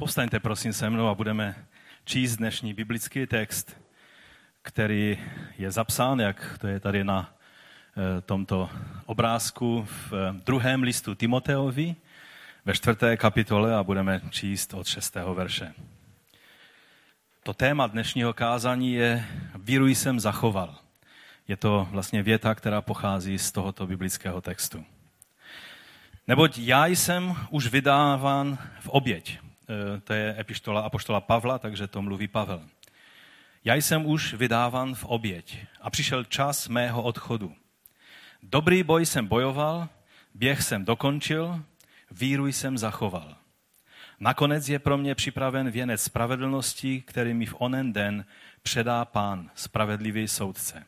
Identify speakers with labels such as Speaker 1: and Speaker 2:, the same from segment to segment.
Speaker 1: Povstaňte prosím se mnou a budeme číst dnešní biblický text, který je zapsán, jak to je tady na eh, tomto obrázku v eh, druhém listu Timoteovi ve čtvrté kapitole a budeme číst od šestého verše. To téma dnešního kázání je Víruj jsem zachoval. Je to vlastně věta, která pochází z tohoto biblického textu. Neboť já jsem už vydáván v oběť. E, to je epištola apoštola Pavla, takže to mluví Pavel. Já jsem už vydáván v oběť a přišel čas mého odchodu. Dobrý boj jsem bojoval, běh jsem dokončil, víru jsem zachoval. Nakonec je pro mě připraven věnec spravedlnosti, který mi v onen den předá pán, spravedlivý soudce.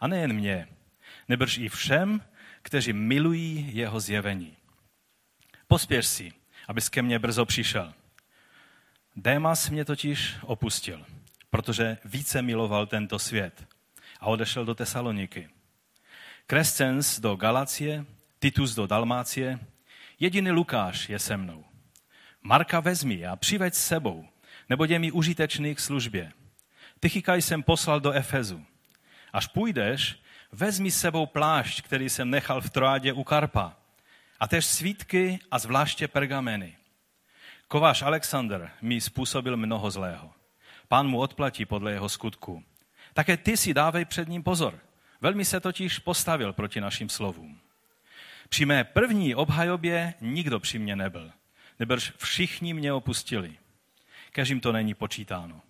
Speaker 1: A nejen mě, nebrž i všem, kteří milují jeho zjevení. Pospěš si, abys ke mně brzo přišel. Démas mě totiž opustil, protože více miloval tento svět a odešel do Tesaloniky. Krescens do Galacie, Titus do Dalmácie, jediný Lukáš je se mnou. Marka vezmi a přiveď s sebou, nebo je mi užitečný k službě. Tychika jsem poslal do Efezu. Až půjdeš, vezmi s sebou plášť, který jsem nechal v Troádě u Karpa, a tež svítky a zvláště pergameny. Kováš Alexander mi způsobil mnoho zlého. Pán mu odplatí podle jeho skutku. Také ty si dávej před ním pozor. Velmi se totiž postavil proti našim slovům. Při mé první obhajobě nikdo při mně nebyl, nebrž všichni mě opustili. Kežím to není počítáno.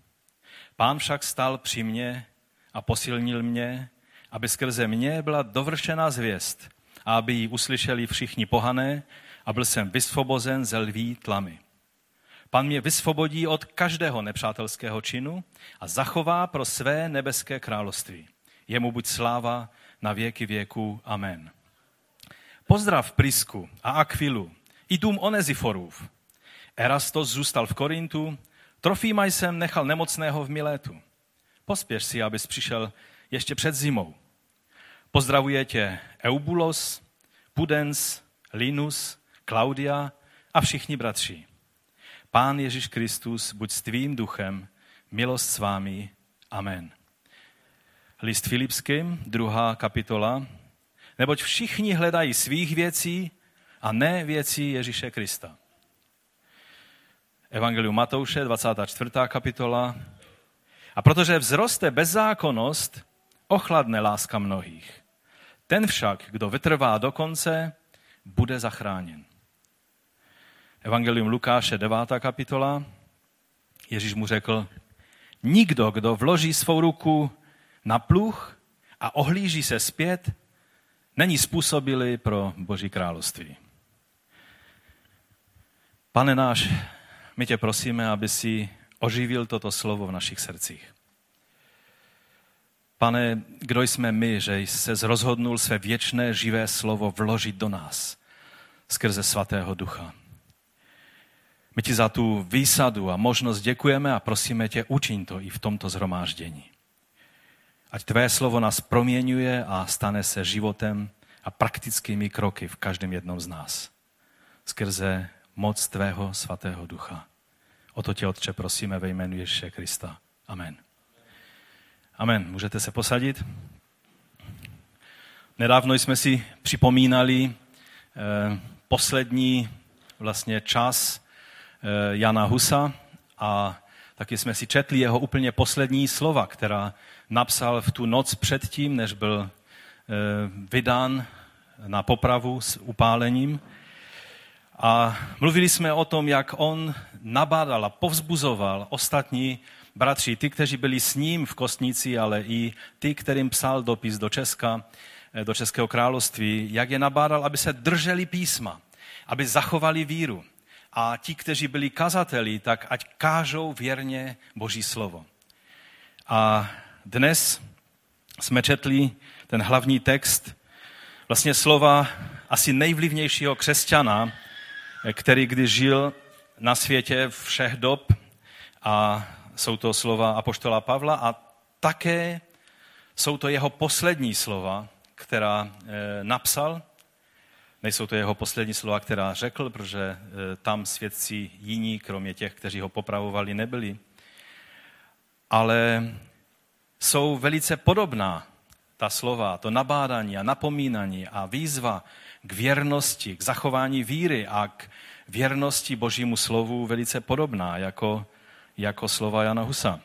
Speaker 1: Pán však stal při mně a posilnil mě, aby skrze mě byla dovršená zvěst a aby ji uslyšeli všichni pohané a byl jsem vysvobozen ze lví tlamy. Pan mě vysvobodí od každého nepřátelského činu a zachová pro své nebeské království. Jemu buď sláva na věky věku. Amen. Pozdrav Prisku a Akvilu i dům Oneziforův. Erastos zůstal v Korintu, Trofíma jsem nechal nemocného v Milétu. Pospěš si, abys přišel ještě před zimou. Pozdravuje tě Eubulos, Pudens, Linus, Klaudia a všichni bratři. Pán Ježíš Kristus, buď s tvým duchem, milost s vámi. Amen. List Filipským, druhá kapitola. Neboť všichni hledají svých věcí a ne věcí Ježíše Krista. Evangelium Matouše, 24. kapitola. A protože vzroste bezzákonnost, ochladne láska mnohých. Ten však, kdo vytrvá do konce, bude zachráněn. Evangelium Lukáše, 9. kapitola. Ježíš mu řekl, nikdo, kdo vloží svou ruku na pluh a ohlíží se zpět, není způsobilý pro Boží království. Pane náš, my tě prosíme, aby si oživil toto slovo v našich srdcích. Pane, kdo jsme my, že se rozhodnul své věčné živé slovo vložit do nás skrze svatého ducha. My ti za tu výsadu a možnost děkujeme a prosíme tě, učiň to i v tomto zhromáždění. Ať tvé slovo nás proměňuje a stane se životem a praktickými kroky v každém jednom z nás. Skrze moc tvého svatého ducha. O to tě, Otče, prosíme ve jménu Ježíše Krista. Amen. Amen. Můžete se posadit? Nedávno jsme si připomínali eh, poslední vlastně čas Jana Husa a taky jsme si četli jeho úplně poslední slova, která napsal v tu noc předtím, než byl eh, vydán na popravu s upálením. A mluvili jsme o tom, jak on nabádal a povzbuzoval ostatní bratři, ty, kteří byli s ním v Kostnici, ale i ty, kterým psal dopis do Česka, eh, do Českého království, jak je nabádal, aby se drželi písma, aby zachovali víru. A ti, kteří byli kazateli, tak ať kážou věrně Boží slovo. A dnes jsme četli ten hlavní text, vlastně slova asi nejvlivnějšího křesťana, eh, který kdy žil na světě všech dob a jsou to slova Apoštola Pavla a také jsou to jeho poslední slova, která e, napsal, Nejsou to jeho poslední slova, která řekl, protože e, tam svědci jiní, kromě těch, kteří ho popravovali, nebyli. Ale jsou velice podobná ta slova, to nabádání a napomínání a výzva k věrnosti, k zachování víry a k věrnosti Božímu slovu velice podobná jako, jako slova Jana Husa.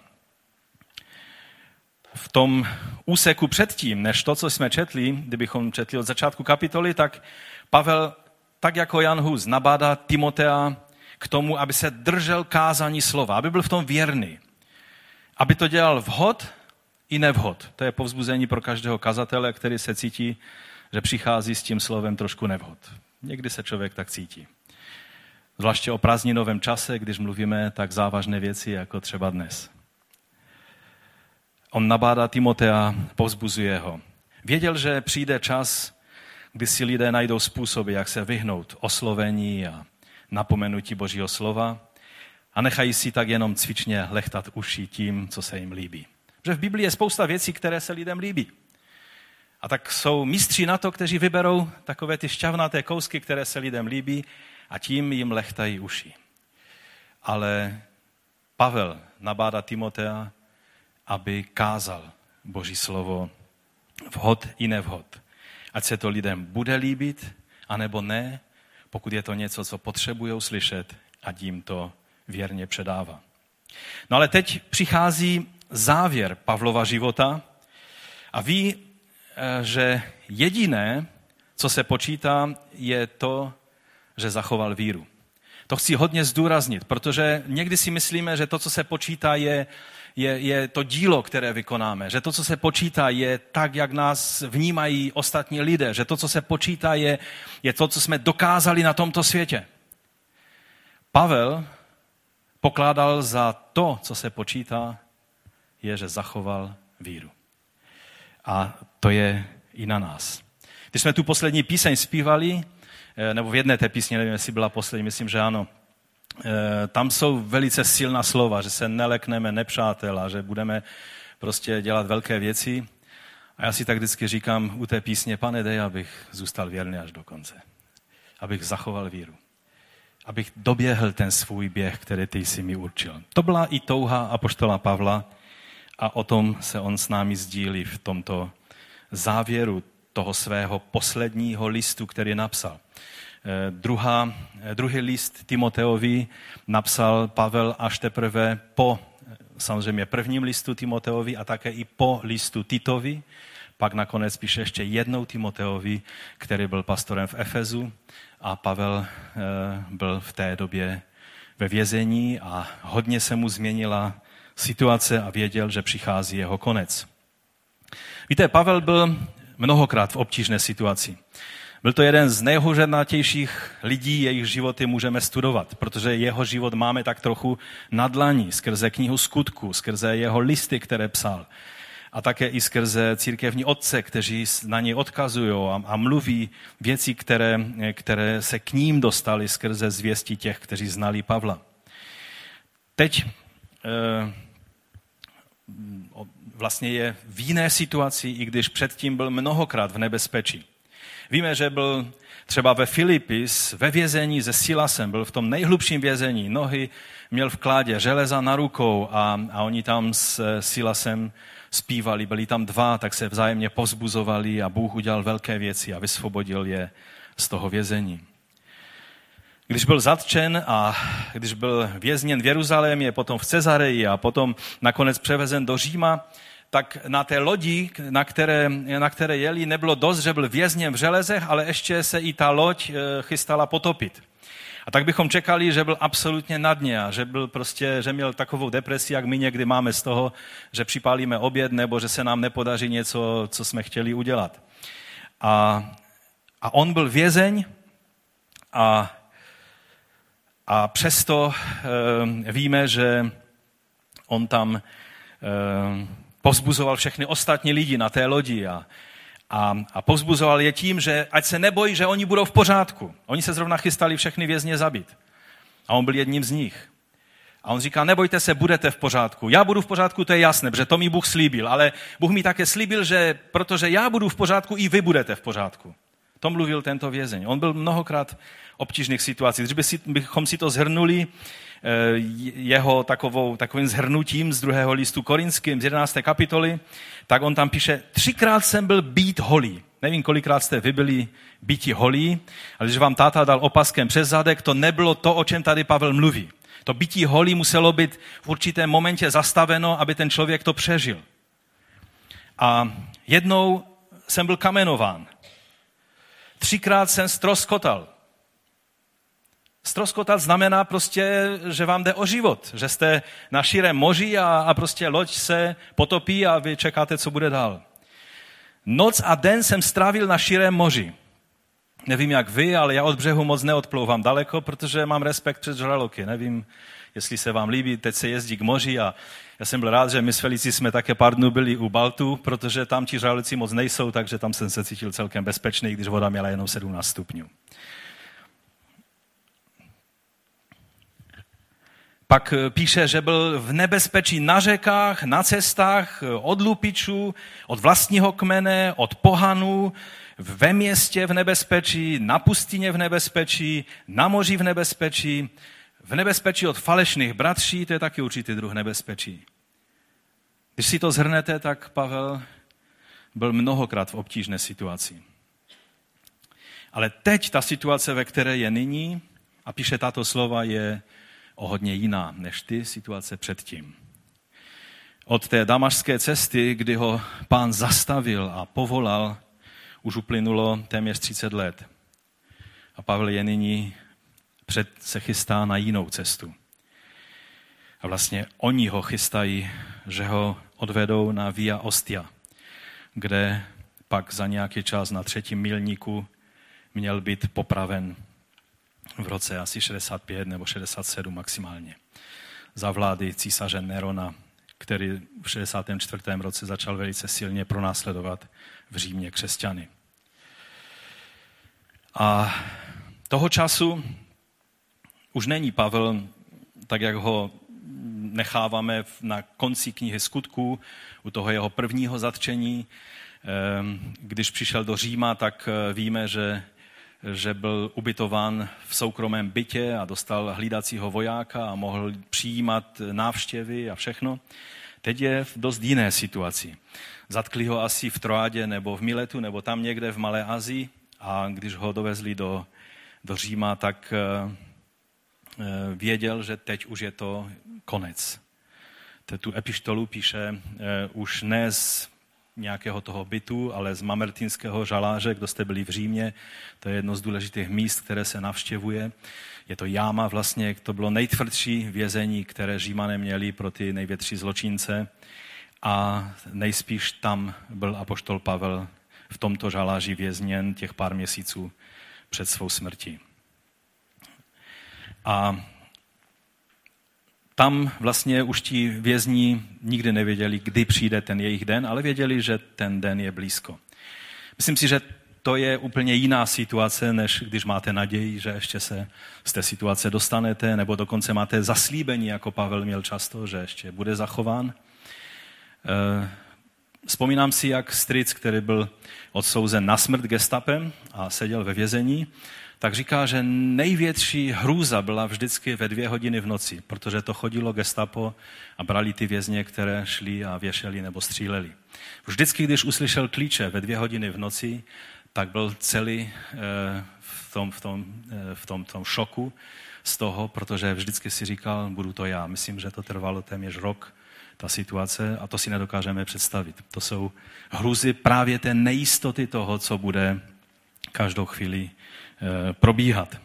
Speaker 1: V tom úseku předtím, než to, co jsme četli, kdybychom četli od začátku kapitoly, tak Pavel, tak jako Jan Hus, nabádá Timotea k tomu, aby se držel kázání slova, aby byl v tom věrný. Aby to dělal vhod i nevhod. To je povzbuzení pro každého kazatele, který se cítí, že přichází s tím slovem trošku nevhod. Někdy se člověk tak cítí. Zvláště o prázdninovém čase, když mluvíme tak závažné věci, jako třeba dnes. On nabádá Timotea, povzbuzuje ho. Věděl, že přijde čas, kdy si lidé najdou způsoby, jak se vyhnout oslovení a napomenutí Božího slova a nechají si tak jenom cvičně lechtat uši tím, co se jim líbí. Že v Biblii je spousta věcí, které se lidem líbí. A tak jsou mistři na to, kteří vyberou takové ty šťavnaté kousky, které se lidem líbí a tím jim lechtají uši. Ale Pavel nabádá Timotea, aby kázal Boží slovo vhod i nevhod. Ať se to lidem bude líbit, anebo ne, pokud je to něco, co potřebují slyšet, a jim to věrně předává. No ale teď přichází závěr Pavlova života a ví, eh, že jediné, co se počítá, je to, že zachoval víru. To chci hodně zdůraznit, protože někdy si myslíme, že to, co se počítá, je, je, je to dílo, které vykonáme. Že to, co se počítá, je tak, jak nás vnímají ostatní lidé. Že to, co se počítá, je, je to, co jsme dokázali na tomto světě. Pavel pokládal za to, co se počítá, je, že zachoval víru. A to je i na nás. Když jsme tu poslední píseň zpívali, nebo v jedné té písni, nevím, jestli byla poslední, myslím, že ano, eh, tam jsou velice silná slova, že se nelekneme nepřátel a že budeme prostě dělat velké věci. A já si tak vždycky říkám u té písně, pane, dej, abych zůstal věrný až do konce. Abych zachoval víru. Abych doběhl ten svůj běh, který ty jsi mi určil. To byla i touha apoštola Pavla, a o tom se on s námi sdílí v tomto závěru toho svého posledního listu, který napsal. Eh, druhá, eh, druhý list Timoteovi napsal Pavel až teprve po eh, samozřejmě prvním listu Timoteovi a také i po listu Titovi. Pak nakonec píše ještě jednou Timoteovi, který byl pastorem v Efezu a Pavel byl v té době ve vězení a hodně se mu změnila situace a věděl, že přichází jeho konec. Víte, Pavel byl mnohokrát v obtížné situaci. Byl to jeden z nejhořenatějších lidí, jejich životy můžeme studovat, protože jeho život máme tak trochu na dlaní, skrze knihu skutku, skrze jeho listy, které psal. A také i skrze církevní otce, kteří na ně odkazují a, a mluví věci, které, které se k ním dostaly skrze zvěsti těch, kteří znali Pavla. Teď eh, vlastně je v jiné situaci, i když předtím byl mnohokrát v nebezpečí. Víme, že byl třeba ve Filipis, ve vězení se Silasem, byl v tom nejhlubším vězení, nohy měl v kládě, železa na rukou a, a oni tam s Silasem zpívali, byli tam dva, tak se vzájemně pozbuzovali a Bůh udělal velké věci a vysvobodil je z toho vězení. Když byl zatčen a když byl vězněn v Jeruzalémě, potom v Cezareji a potom nakonec převezen do Říma, tak na té lodi, na které, na které jeli, nebylo dost, že byl vězněn v železech, ale ještě se i ta loď eh, chystala potopit. A tak bychom čekali, že byl absolutně na dně a že, byl prostě, že měl takovou depresi, jak my někdy máme z toho, že připálíme oběd nebo že se nám nepodaří něco, co jsme chtěli udělat. A, a on byl vězeň a a přesto e, víme, že on tam e, povzbuzoval všechny ostatní lidi na té lodi a, a, a povzbuzoval je tím, že ať se nebojí, že oni budou v pořádku. Oni se zrovna chystali všechny vězně zabít. A on byl jedním z nich. A on říká, nebojte se, budete v pořádku. Já budu v pořádku, to je jasné, protože to mi Bůh slíbil. Ale Bůh mi také slíbil, že protože já budu v pořádku, i vy budete v pořádku. To mluvil tento vězeň. On byl mnohokrát obtížných situacích. Když bychom si to zhrnuli, jeho takovou, takovým zhrnutím z druhého listu korinským z 11. kapitoly, tak on tam píše, třikrát jsem byl být holý. Nevím, kolikrát jste vy byli býti holí, ale když vám táta dal opaskem přes zadek, to nebylo to, o čem tady Pavel mluví. To bytí holí muselo být v určitém momentě zastaveno, aby ten člověk to přežil. A jednou jsem byl kamenován. Třikrát jsem stroskotal. Stroskotat znamená prostě, že vám jde o život, že jste na širém moři a, a prostě loď se potopí a vy čekáte, co bude dál. Noc a den jsem strávil na širém moři. Nevím jak vy, ale já od břehu moc neodplouvám daleko, protože mám respekt před žraloky. Nevím, jestli se vám líbí, teď se jezdí k moři a já jsem byl rád, že my s Felicí jsme také pár dnů byli u Baltu, protože tam ti žraloci moc nejsou, takže tam jsem se cítil celkem bezpečný, když voda měla jenom 17 stupňů. Pak eh, píše, že byl v nebezpečí na řekách, na cestách, eh, od lupičů, od vlastního kmene, od pohanů, ve městě v nebezpečí, na pustině v nebezpečí, na moři v nebezpečí, v nebezpečí od falešných bratří, to je taky určitý druh nebezpečí. Když si to zhrnete, tak Pavel byl mnohokrát v obtížné situaci. Ale teď ta situace, ve které je nyní, a píše tato slova, je o hodně jiná než ty situace předtím. Od té damašské cesty, kdy ho pán zastavil a povolal, už uplynulo téměř 30 let. A Pavel je nyní před, se chystá na jinou cestu. A vlastně oni ho chystají, že ho odvedou na Via Ostia, kde pak za nějaký čas na třetím milníku měl být popraven v roce asi 65 nebo 67 maximálně. Za vlády císaře Nerona, který v 64. roce začal velice silně pronásledovat v Římě křesťany. A toho času už není Pavel, tak jak ho necháváme na konci knihy skutků, u toho jeho prvního zatčení. Ehm, když přišel do Říma, tak eh, víme, že že byl ubytován v soukromém bytě a dostal hlídacího vojáka a mohl přijímat návštěvy a všechno. Teď je v dost jiné situaci. Zatkli ho asi v Troádě nebo v Miletu nebo tam někde v Malé Azii a když ho dovezli do, do Říma, tak uh, věděl, že teď už je to konec. Tu epištolu píše uh, už ne z nějakého toho bytu, ale z mamertinského žaláře, kdo jste byli v Římě. To je jedno z důležitých míst, které se navštěvuje. Je to jáma vlastně, to bylo nejtvrdší vězení, které Římané měli pro ty největší zločince. A nejspíš tam byl apoštol Pavel v tomto žaláři vězněn těch pár měsíců před svou smrtí. A tam vlastně už ti vězni nikdy nevěděli, kdy přijde ten jejich den, ale věděli, že ten den je blízko. Myslím si, že to je úplně jiná situace, než když máte naději, že ještě se z té situace dostanete, nebo dokonce máte zaslíbení, jako Pavel měl často, že ještě bude zachován. Eh, vzpomínám si, jak stric, který byl odsouzen na smrt gestapem a seděl ve vězení, tak říká, že největší hrůza byla vždycky ve dvě hodiny v noci, protože to chodilo gestapo a brali ty vězně, které šli a věšeli nebo stříleli. Vždycky, když uslyšel klíče ve dvě hodiny v noci, tak byl celý eh, v tom, v tom, eh, v tom, tom šoku z toho, protože vždycky si říkal, budu to já. Myslím, že to trvalo téměř rok, ta situace, a to si nedokážeme představit. To jsou hruzy právě té nejistoty toho, co bude každou chvíli probíhat.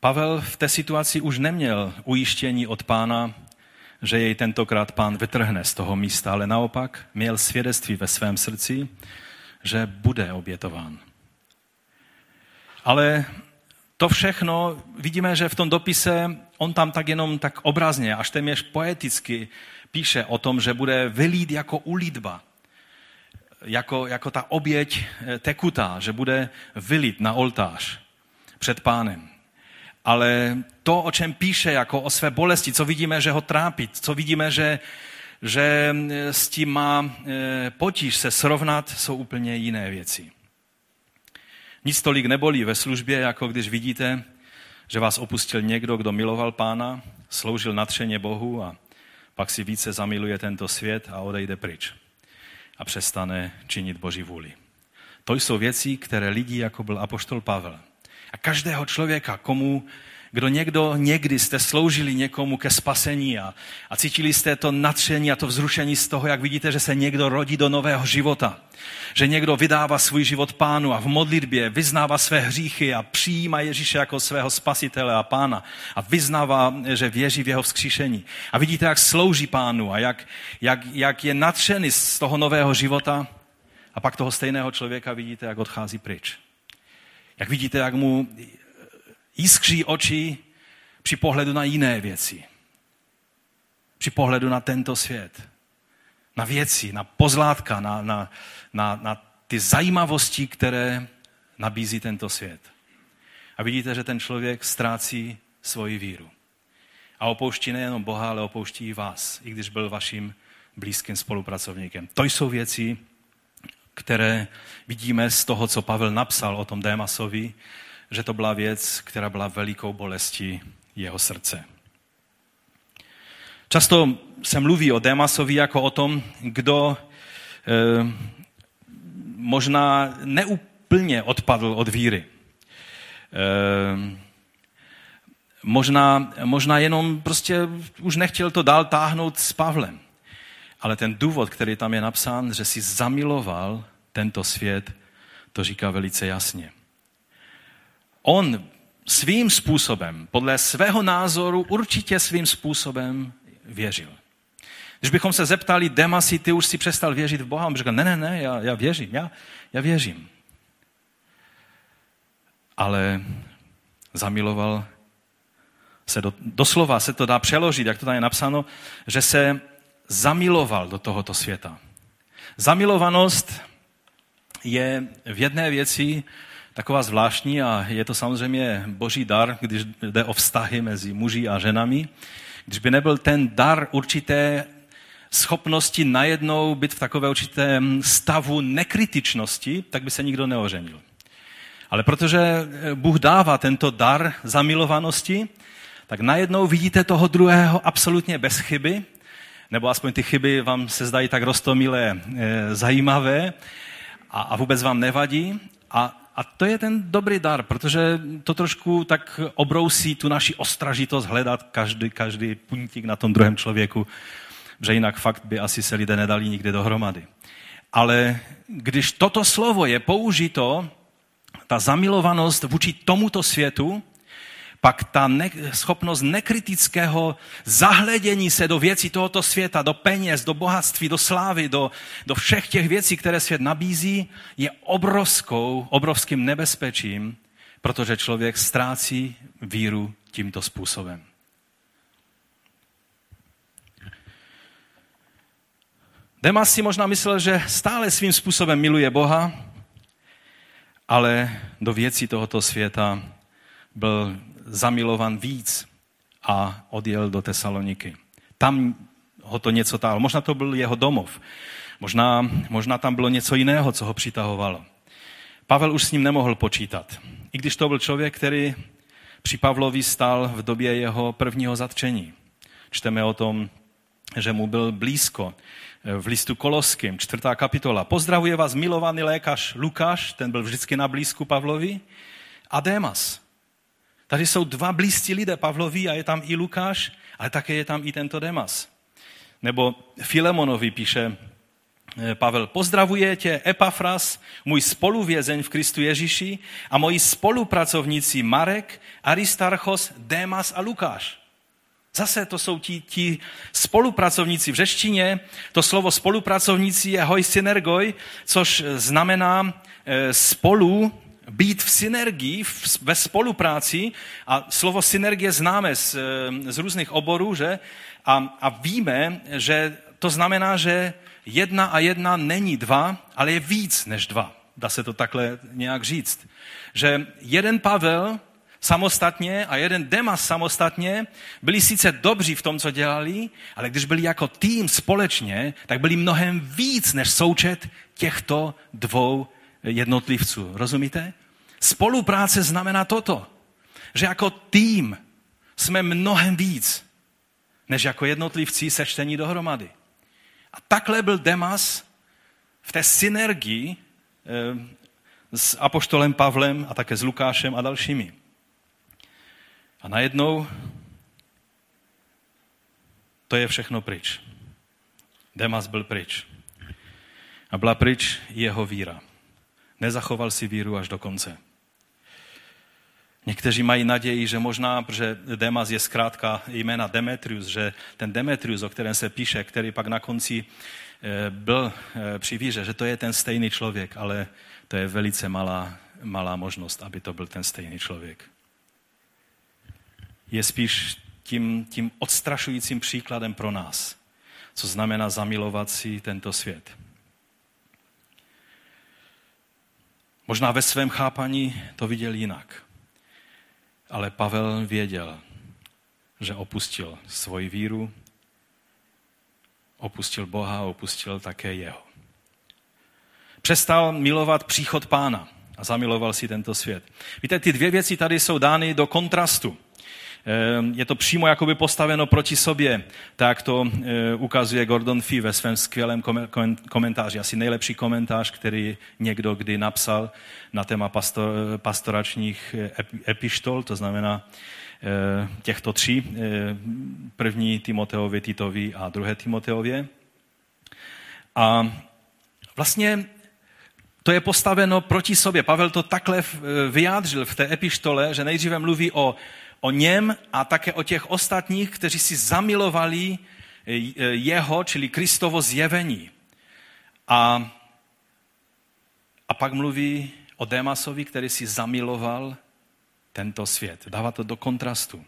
Speaker 1: Pavel v té situaci už neměl ujištění od pána, že jej tentokrát pán vytrhne z toho místa, ale naopak měl svědectví ve svém srdci, že bude obětován. Ale to všechno vidíme, že v tom dopise on tam tak jenom tak obrazně, až téměř poeticky píše o tom, že bude vylít jako ulitba jako, jako ta oběť eh, tekutá, že bude vylit na oltář před pánem. Ale to, o čem píše jako o své bolesti, co vidíme, že ho trápí, co vidíme, že, že s tím má potíž se srovnat, jsou úplně jiné věci. Nic tolik nebolí ve službě, jako když vidíte, že vás opustil někdo, kdo miloval pána, sloužil natřeně Bohu a pak si více zamiluje tento svět a odejde pryč a přestane činit Boží vůli. To jsou věci, které lidi, jako byl apoštol Pavel, a každého člověka, komu kdo někdo někdy jste sloužili někomu ke spasení a, a cítili jste to natření a to vzrušení z toho, jak vidíte, že se někdo rodí do nového života. Že někdo vydává svůj život pánu a v modlitbě vyznává své hříchy a přijímá Ježíše jako svého spasitele a pána a vyznává, že věří v jeho vzkříšení. A vidíte, jak slouží pánu a jak, jak, jak je natřený z toho nového života. A pak toho stejného člověka vidíte, jak odchází pryč. Jak vidíte, jak mu jiskří oči při pohledu na jiné věci. Při pohledu na tento svět. Na věci, na pozlátka, na, na, na, na ty zajímavosti, které nabízí tento svět. A vidíte, že ten člověk ztrácí svoji víru. A opouští nejenom Boha, ale opouští i vás, i když byl vaším blízkým spolupracovníkem. To jsou věci, které vidíme z toho, co Pavel napsal o tom Démasovi, že to byla věc, která byla velikou bolestí jeho srdce. Často se mluví o Démasovi jako o tom, kdo eh, možná neúplně odpadl od víry. Eh, možná, možná jenom prostě už nechtěl to dál táhnout s Pavlem. Ale ten důvod, který tam je napsán, že si zamiloval tento svět, to říká velice jasně on svým způsobem, podle svého názoru, určitě svým způsobem věřil. Když bychom se zeptali Demasi, ty už si přestal věřit v Boha, on by řekl, ne, ne, ne, já, já věřím, já, já věřím. Ale zamiloval se do, doslova se to dá přeložit, jak to tady je napsáno, že se zamiloval do tohoto světa. Zamilovanost je v jedné věci taková zvláštní a je to samozřejmě boží dar, když jde o vztahy mezi muži a ženami. Když by nebyl ten dar určité schopnosti najednou být v takové určitém stavu nekritičnosti, tak by se nikdo neoženil. Ale protože Bůh dává tento dar zamilovanosti, tak najednou vidíte toho druhého absolutně bez chyby, nebo aspoň ty chyby vám se zdají tak rostomilé e, zajímavé a vůbec vám nevadí. A a to je ten dobrý dar, protože to trošku tak obrousí tu naši ostražitost hledat každý, každý puntík na tom druhém člověku, že jinak fakt by asi se lidé nedali nikdy dohromady. Ale když toto slovo je použito, ta zamilovanost vůči tomuto světu, pak ta ne- schopnost nekritického zahledění se do věcí tohoto světa, do peněz, do bohatství, do slávy, do, do všech těch věcí, které svět nabízí, je obrovskou, obrovským nebezpečím, protože člověk ztrácí víru tímto způsobem. Demas si možná myslel, že stále svým způsobem miluje Boha, ale do věcí tohoto světa byl zamilovan víc a odjel do Tesaloniky. Tam ho to něco táhlo. Možná to byl jeho domov. Možná, možná tam bylo něco jiného, co ho přitahovalo. Pavel už s ním nemohl počítat. I když to byl člověk, který při Pavlovi stál v době jeho prvního zatčení. Čteme o tom, že mu byl blízko. V listu Koloským, čtvrtá kapitola. Pozdravuje vás milovaný lékař Lukáš, ten byl vždycky na blízku Pavlovi, a Démas, Tady jsou dva blízcí lidé Pavlovi a je tam i Lukáš, ale také je tam i tento Demas. Nebo Filemonovi píše eh, Pavel, pozdravuje tě Epafras, můj spoluvězeň v Kristu Ježíši a moji spolupracovníci Marek, Aristarchos, Demas a Lukáš. Zase to jsou ti, ti spolupracovníci v řeštině. To slovo spolupracovníci je hoj synergoj, což znamená eh, spolu být v synergii, ve spolupráci a slovo synergie známe z, eh, z různých oborů, že? A, a víme, že to znamená, že jedna a jedna není dva, ale je víc než dva. Dá se to takhle nějak říct. Že jeden Pavel samostatně a jeden Demas samostatně byli sice dobří v tom, co dělali, ale když byli jako tým společně, tak byli mnohem víc než součet těchto dvou jednotlivců. Rozumíte? Spolupráce znamená toto, že jako tým jsme mnohem víc, než jako jednotlivci sečtení dohromady. A takhle byl Demas v té synergii eh, s apoštolem Pavlem a také s Lukášem a dalšími. A najednou to je všechno pryč. Demas byl pryč. A byla pryč jeho víra. Nezachoval si víru až do konce. Někteří mají naději, že možná, protože Demas je zkrátka jména Demetrius, že ten Demetrius, o kterém se píše, který pak na konci eh, byl eh, při víře, že to je ten stejný člověk, ale to je velice malá, malá možnost, aby to byl ten stejný člověk. Je spíš tím, tím odstrašujícím příkladem pro nás, co znamená zamilovat si tento svět. Možná ve svém chápaní to viděl jinak. Ale Pavel věděl, že opustil svoji víru, opustil Boha opustil také jeho. Přestal milovat příchod pána a zamiloval si tento svět. Víte, ty dvě věci tady jsou dány do kontrastu. Ehm, je to přímo jakoby postaveno proti sobě, tak to eh, ukazuje Gordon Fee ve svém skvělém komentáři. Asi nejlepší komentář, který někdo kdy napsal na téma pastoračních eh, epištol, to znamená eh, těchto tří, první Timoteovi, Titovi a druhé Timoteově. A vlastně to je postaveno proti sobě. Pavel to takhle vyjádřil v té epištole, že nejdříve mluví o o něm a také o těch ostatních, kteří si zamilovali eh, jeho, čili Kristovo zjevení. A, a pak mluví o Démasovi, který si zamiloval tento svět. Dává to do kontrastu.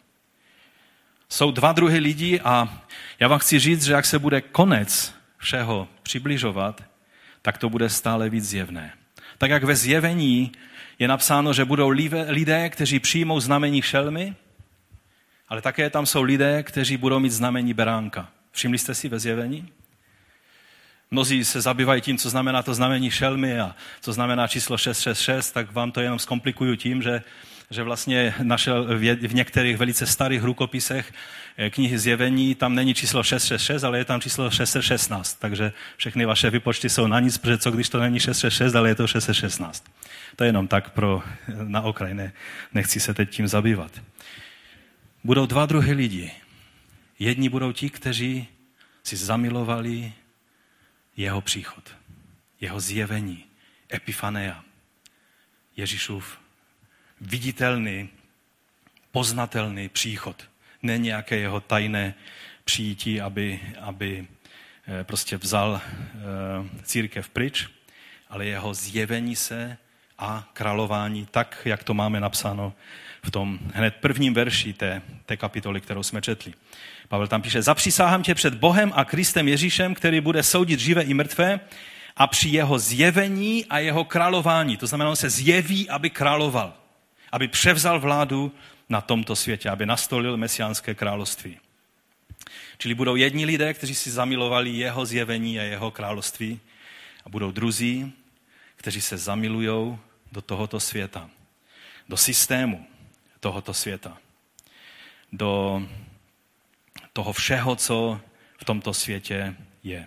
Speaker 1: Jsou dva druhy lidí a já vám chci říct, že jak se bude konec všeho přibližovat, tak to bude stále víc zjevné. Tak jak ve zjevení je napsáno, že budou lidé, kteří přijmou znamení šelmy, ale také tam jsou lidé, kteří budou mít znamení beránka. Všimli jste si ve zjevení? Mnozí se zabývají tím, co znamená to znamení šelmy a co znamená číslo 666, tak vám to jenom zkomplikuju tím, že, že vlastně našel v, některých velice starých rukopisech eh, knihy zjevení, tam není číslo 666, ale je tam číslo 616. Takže všechny vaše vypočty jsou na nic, protože co když to není 666, ale je to 616. To je jenom tak pro na okraj, ne, nechci se teď tím zabývat budou dva druhy lidí. Jedni budou ti, kteří si zamilovali jeho příchod, jeho zjevení, epifanea, Ježíšův viditelný, poznatelný příchod. Ne nějaké jeho tajné přijítí, aby, aby eh, prostě vzal eh, církev pryč, ale jeho zjevení se a králování, tak, jak to máme napsáno v tom hned prvním verši té, té kapitoly, kterou jsme četli. Pavel tam píše, zapřísáhám tě před Bohem a Kristem Ježíšem, který bude soudit živé i mrtvé a při jeho zjevení a jeho králování. To znamená, on se zjeví, aby královal, aby převzal vládu na tomto světě, aby nastolil mesiánské království. Čili budou jedni lidé, kteří si zamilovali jeho zjevení a jeho království a budou druzí, kteří se zamilují do tohoto světa, do systému, tohoto světa. Do toho všeho, co v tomto světě je.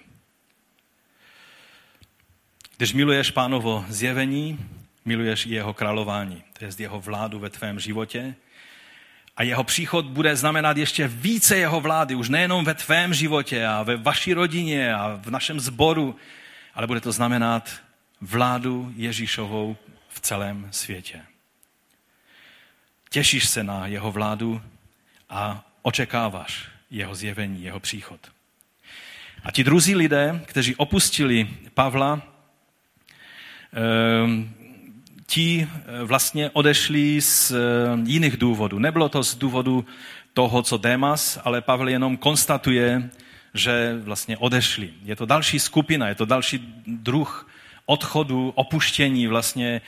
Speaker 1: Když miluješ pánovo zjevení, miluješ i jeho králování, to je jeho vládu ve tvém životě. A jeho příchod bude znamenat ještě více jeho vlády, už nejenom ve tvém životě a ve vaší rodině a v našem sboru, ale bude to znamenat vládu Ježíšovou v celém světě. Těšíš se na jeho vládu a očekáváš jeho zjevení, jeho příchod. A ti druzí lidé, kteří opustili Pavla, ehm, ti eh, vlastně odešli z eh, jiných důvodů. Nebylo to z důvodu toho, co Démas, ale Pavel jenom konstatuje, že vlastně odešli. Je to další skupina, je to další druh odchodu, opuštění vlastně,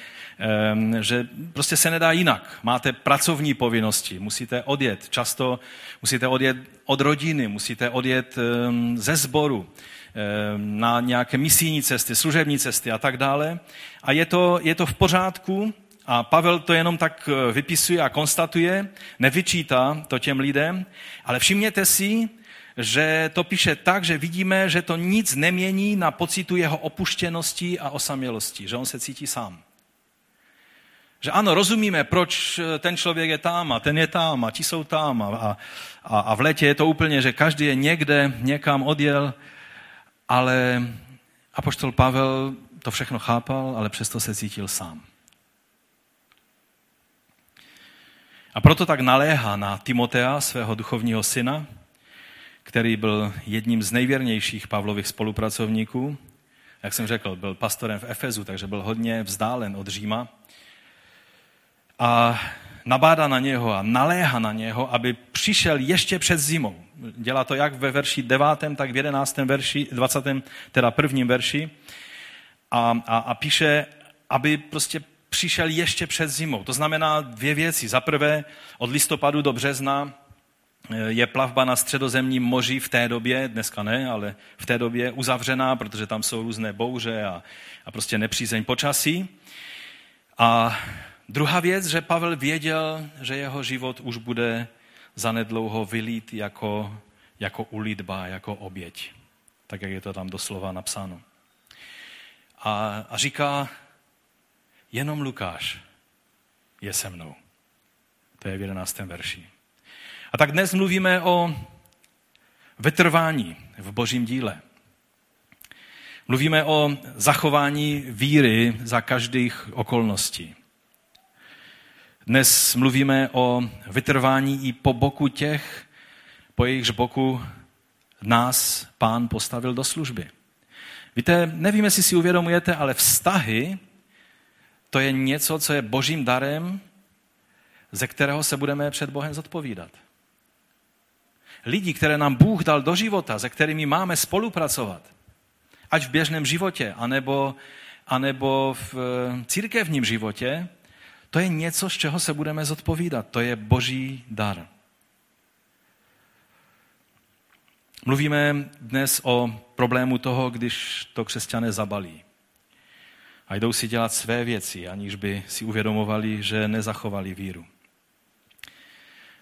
Speaker 1: že prostě se nedá jinak. Máte pracovní povinnosti, musíte odjet, často musíte odjet od rodiny, musíte odjet ze sboru na nějaké misijní cesty, služební cesty a tak dále. A je to, je to v pořádku, a Pavel to jenom tak eh, vypisuje a konstatuje, nevyčítá to těm lidem, ale všimněte si, že to píše tak, že vidíme, že to nic nemění na pocitu jeho opuštěnosti a osamělosti, že on se cítí sám. Že ano, rozumíme, proč ten člověk je tam a ten je tam a ti jsou tam a, a, a v létě je to úplně, že každý je někde, někam odjel, ale apoštol Pavel to všechno chápal, ale přesto se cítil sám. A proto tak naléhá na Timotea, svého duchovního syna, který byl jedním z nejvěrnějších Pavlových spolupracovníků. Jak jsem řekl, byl pastorem v Efezu, takže byl hodně vzdálen od Říma. A nabádá na něho a naléhá na něho, aby přišel ještě před zimou. Dělá to jak ve verši 9, tak v 11. verši, 20. teda prvním verši. A, a, a píše, aby prostě přišel ještě před zimou. To znamená dvě věci. Za prvé, od listopadu do března eh, je plavba na středozemním moři v té době, dneska ne, ale v té době uzavřená, protože tam jsou různé bouře a, a prostě nepřízeň počasí. A druhá věc, že Pavel věděl, že jeho život už bude zanedlouho vylít jako, jako ulitba, jako oběť. Tak, jak je to tam doslova napsáno. A, a říká, jenom Lukáš je se mnou. To je v 11. verši. A tak dnes mluvíme o vytrvání v božím díle. Mluvíme o zachování víry za každých okolností. Dnes mluvíme o vytrvání i po boku těch, po jejichž boku nás pán postavil do služby. Víte, nevím, jestli si uvědomujete, ale vztahy to je něco, co je božím darem, ze kterého se budeme před Bohem zodpovídat. Lidi, které nám Bůh dal do života, se kterými máme spolupracovat, ať v běžném životě, anebo, anebo v eh, církevním životě, to je něco, z čeho se budeme zodpovídat. To je boží dar. Mluvíme dnes o problému toho, když to křesťané zabalí a jdou si dělat své věci, aniž by si uvědomovali, že nezachovali víru.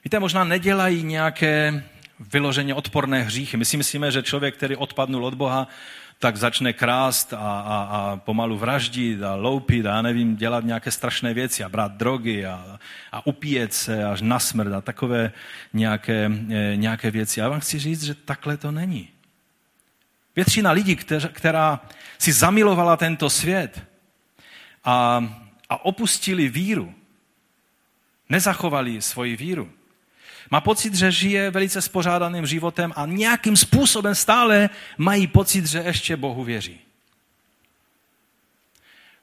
Speaker 1: Víte, možná nedělají nějaké vyloženě odporné hříchy. My si myslíme, že člověk, který odpadnul od Boha, tak začne krást a, a, a pomalu vraždit a loupit a nevím, dělat nějaké strašné věci a brát drogy a, a upíjet se až na smrt a takové nějaké, e, nějaké věci. Já vám chci říct, že takhle to není. Většina lidí, která si zamilovala tento svět, a, a opustili víru, nezachovali svoji víru, má pocit, že žije velice spořádaným životem a nějakým způsobem stále mají pocit, že ještě Bohu věří.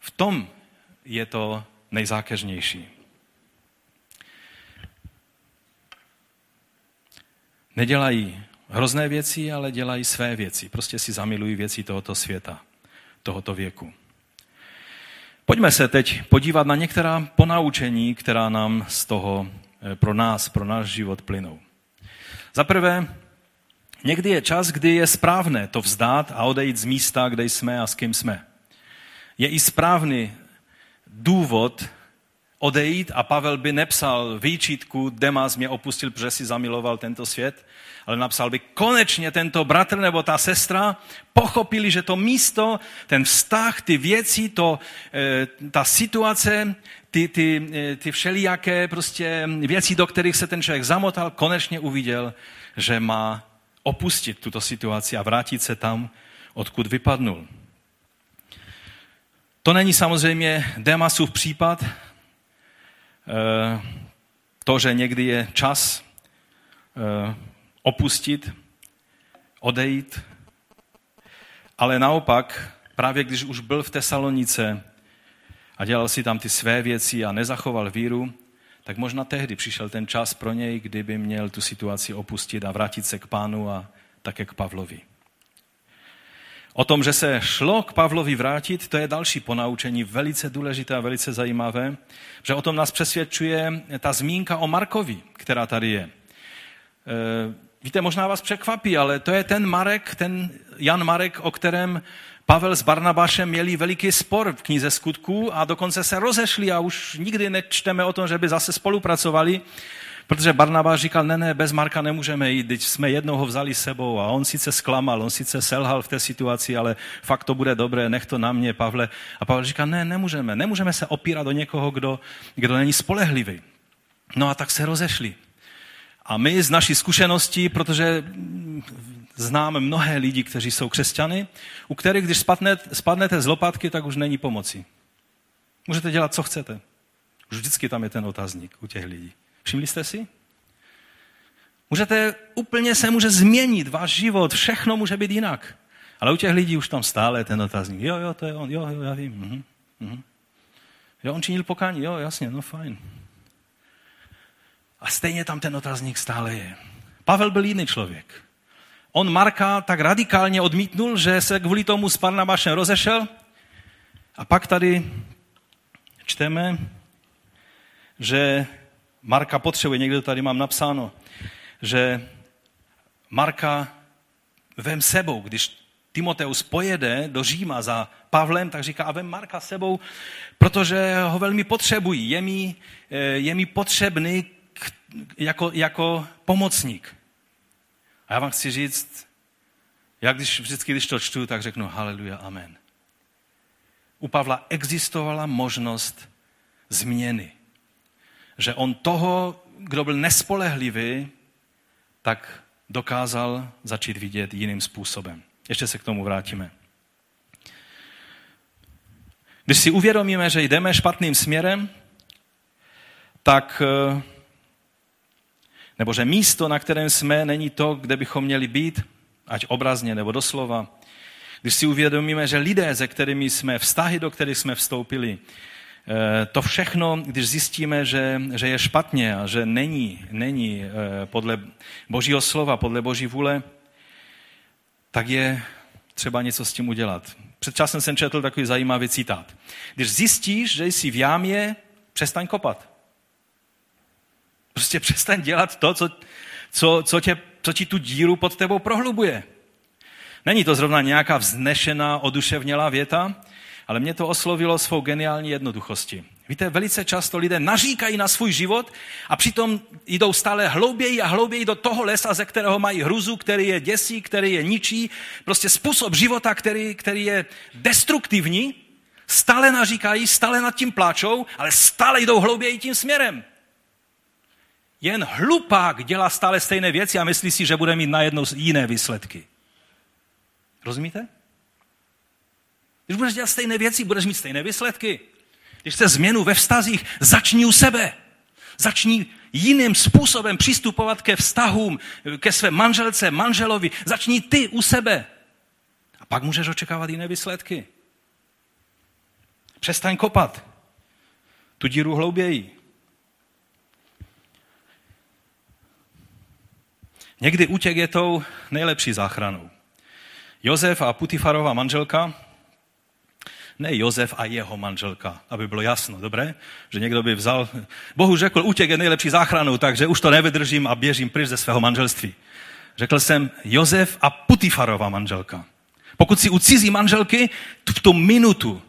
Speaker 1: V tom je to nejzákeřnější. Nedělají hrozné věci, ale dělají své věci. Prostě si zamilují věci tohoto světa, tohoto věku. Pojďme se teď podívat na některá ponaučení, která nám z toho pro nás, pro náš život plynou. Za prvé, někdy je čas, kdy je správné to vzdát a odejít z místa, kde jsme a s kým jsme. Je i správný důvod odejít a Pavel by nepsal výčitku, Demas mě opustil, protože si zamiloval tento svět, ale napsal by, konečně tento bratr nebo ta sestra pochopili, že to místo, ten vztah, ty věci, to, eh, ta situace, ty, ty, eh, ty všelijaké prostě věci, do kterých se ten člověk zamotal, konečně uviděl, že má opustit tuto situaci a vrátit se tam, odkud vypadnul. To není samozřejmě Demasův případ, eh, to, že někdy je čas opustit, odejít, ale naopak, právě když už byl v Tesalonice a dělal si tam ty své věci a nezachoval víru, tak možná tehdy přišel ten čas pro něj, kdyby měl tu situaci opustit a vrátit se k pánu a také k Pavlovi. O tom, že se šlo k Pavlovi vrátit, to je další ponaučení, velice důležité a velice zajímavé, že o tom nás přesvědčuje ta zmínka o Markovi, která tady je. E, víte, možná vás překvapí, ale to je ten Marek, ten Jan Marek, o kterém Pavel s Barnabášem měli veliký spor v knize skutků a dokonce se rozešli a už nikdy nečteme o tom, že by zase spolupracovali. Protože Barnabáš říkal, ne, ne, bez Marka nemůžeme jít, teď jsme jednou ho vzali sebou a on sice zklamal, on sice selhal v té situaci, ale fakt to bude dobré, nech to na mě, Pavle. A Pavel říká, ne, nemůžeme, nemůžeme se opírat o někoho, kdo, kdo není spolehlivý. No a tak se rozešli. A my z naší zkušenosti, protože znám mnohé lidi, kteří jsou křesťany, u kterých, když spadnete, z lopatky, tak už není pomoci. Můžete dělat, co chcete. Už vždycky tam je ten otazník u těch lidí. Všimli jste si? Můžete, úplně se může změnit váš život, všechno může být jinak. Ale u těch lidí už tam stále ten otazník. Jo, jo, to je on, jo, jo, já vím. Mhm, mhm. Jo, on činil pokání, jo, jasně, no fajn. A stejně tam ten otazník stále je. Pavel byl jiný člověk. On Marka tak radikálně odmítnul, že se kvůli tomu s Barnabášem rozešel. A pak tady čteme, že Marka potřebuje, někde tady mám napsáno, že Marka vem sebou, když Timoteus pojede do Říma za Pavlem, tak říká, a vem Marka sebou, protože ho velmi potřebují. Je mi, eh, je mi potřebný jako, jako pomocník. A já vám chci říct, já když, vždycky, když to čtu, tak řeknu haleluja, amen. U Pavla existovala možnost změny že on toho, kdo byl nespolehlivý, tak dokázal začít vidět jiným způsobem. Ještě se k tomu vrátíme. Když si uvědomíme, že jdeme špatným směrem, tak eh, nebo že místo, na kterém jsme, není to, kde bychom měli být, ať obrazně nebo doslova. Když si uvědomíme, že lidé, se kterými jsme, vztahy, do kterých jsme vstoupili, Eh, to všechno, když zjistíme, že, že je špatně a že není, není eh, podle Božího slova, podle Boží vůle, tak je třeba něco s tím udělat. Před časem jsem četl takový zajímavý citát. Když zjistíš, že jsi v jámě, přestaň kopat. Prostě přestaň dělat to, co, co, co, tě, co ti tu díru pod tebou prohlubuje. Není to zrovna nějaká vznešená, oduševnělá věta, ale mě to oslovilo svou geniální jednoduchosti. Víte, velice často lidé naříkají na svůj život a přitom jdou stále hlouběji a hlouběji do toho lesa, ze kterého mají hruzu, který je děsí, který je ničí. Prostě způsob života, který, který je destruktivní, stále naříkají, stále nad tím pláčou, ale stále jdou hlouběji tím směrem. Jen hlupák dělá stále stejné věci a myslí si, že bude mít najednou jiné výsledky. Rozumíte? Když budeš dělat stejné věci, budeš mít stejné výsledky. Když chceš změnu ve vztazích, začni u sebe. Začni jiným způsobem přistupovat ke vztahům, ke své manželce, manželovi. Začni ty u sebe. A pak můžeš očekávat jiné výsledky. Přestaň kopat. Tu díru hlouběji. Někdy útěk je tou nejlepší záchranou. Josef a Putifarova manželka ne Josef a jeho manželka, aby bylo jasno, dobré? Že někdo by vzal, Bohu řekl, útěk je nejlepší záchranou, takže už to nevydržím a běžím pryč ze svého manželství. Řekl jsem Josef a Putifarova manželka. Pokud si u cizí manželky, v tu minutu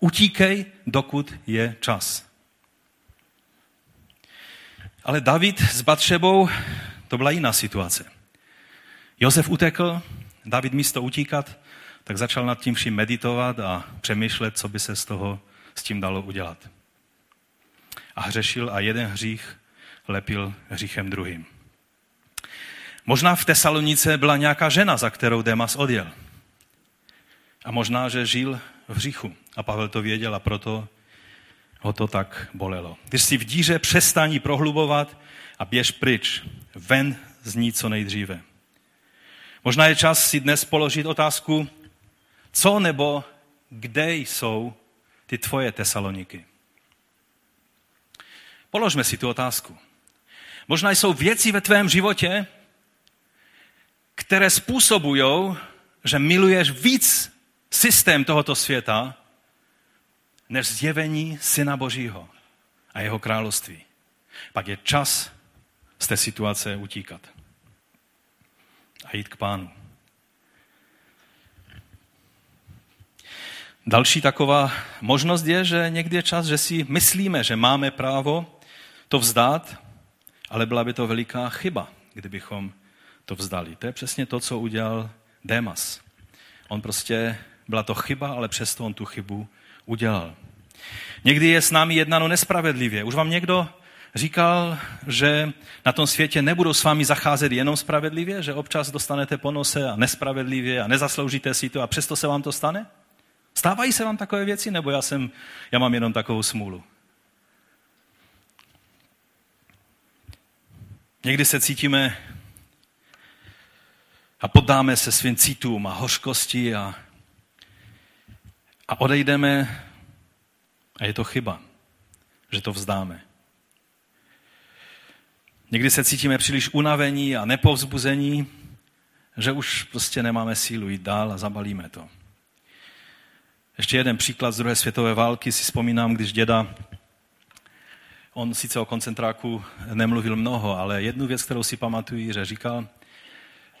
Speaker 1: utíkej, dokud je čas. Ale David s Batšebou, to byla jiná situace. Josef utekl, David místo utíkat, tak začal nad tím vším meditovat a přemýšlet, co by se z toho s tím dalo udělat. A hřešil a jeden hřích lepil hříchem druhým. Možná v Tesalonice byla nějaká žena, za kterou Demas odjel. A možná, že žil v hříchu. A Pavel to věděl a proto ho to tak bolelo. Když si v díře přestaní prohlubovat a běž pryč, ven z ní co nejdříve. Možná je čas si dnes položit otázku, co nebo kde jsou ty tvoje Tesaloniky? Položme si tu otázku. Možná jsou věci ve tvém životě, které způsobují, že miluješ víc systém tohoto světa, než zjevení Syna Božího a jeho království. Pak je čas z té situace utíkat a jít k pánu. Další taková možnost je, že někdy je čas, že si myslíme, že máme právo to vzdát, ale byla by to veliká chyba, kdybychom to vzdali. To je přesně to, co udělal Démas. On prostě, byla to chyba, ale přesto on tu chybu udělal. Někdy je s námi jednano nespravedlivě. Už vám někdo říkal, že na tom světě nebudou s vámi zacházet jenom spravedlivě, že občas dostanete ponose a nespravedlivě a nezasloužíte si to a přesto se vám to stane? Stávají se vám takové věci, nebo já, jsem, já mám jenom takovou smůlu? Někdy se cítíme a poddáme se svým citům a hořkosti a, a odejdeme a je to chyba, že to vzdáme. Někdy se cítíme příliš unavení a nepovzbuzení, že už prostě nemáme sílu jít dál a zabalíme to. Ještě jeden příklad z druhé světové války si vzpomínám, když děda, on sice o koncentráku nemluvil mnoho, ale jednu věc, kterou si pamatuju, že říkal,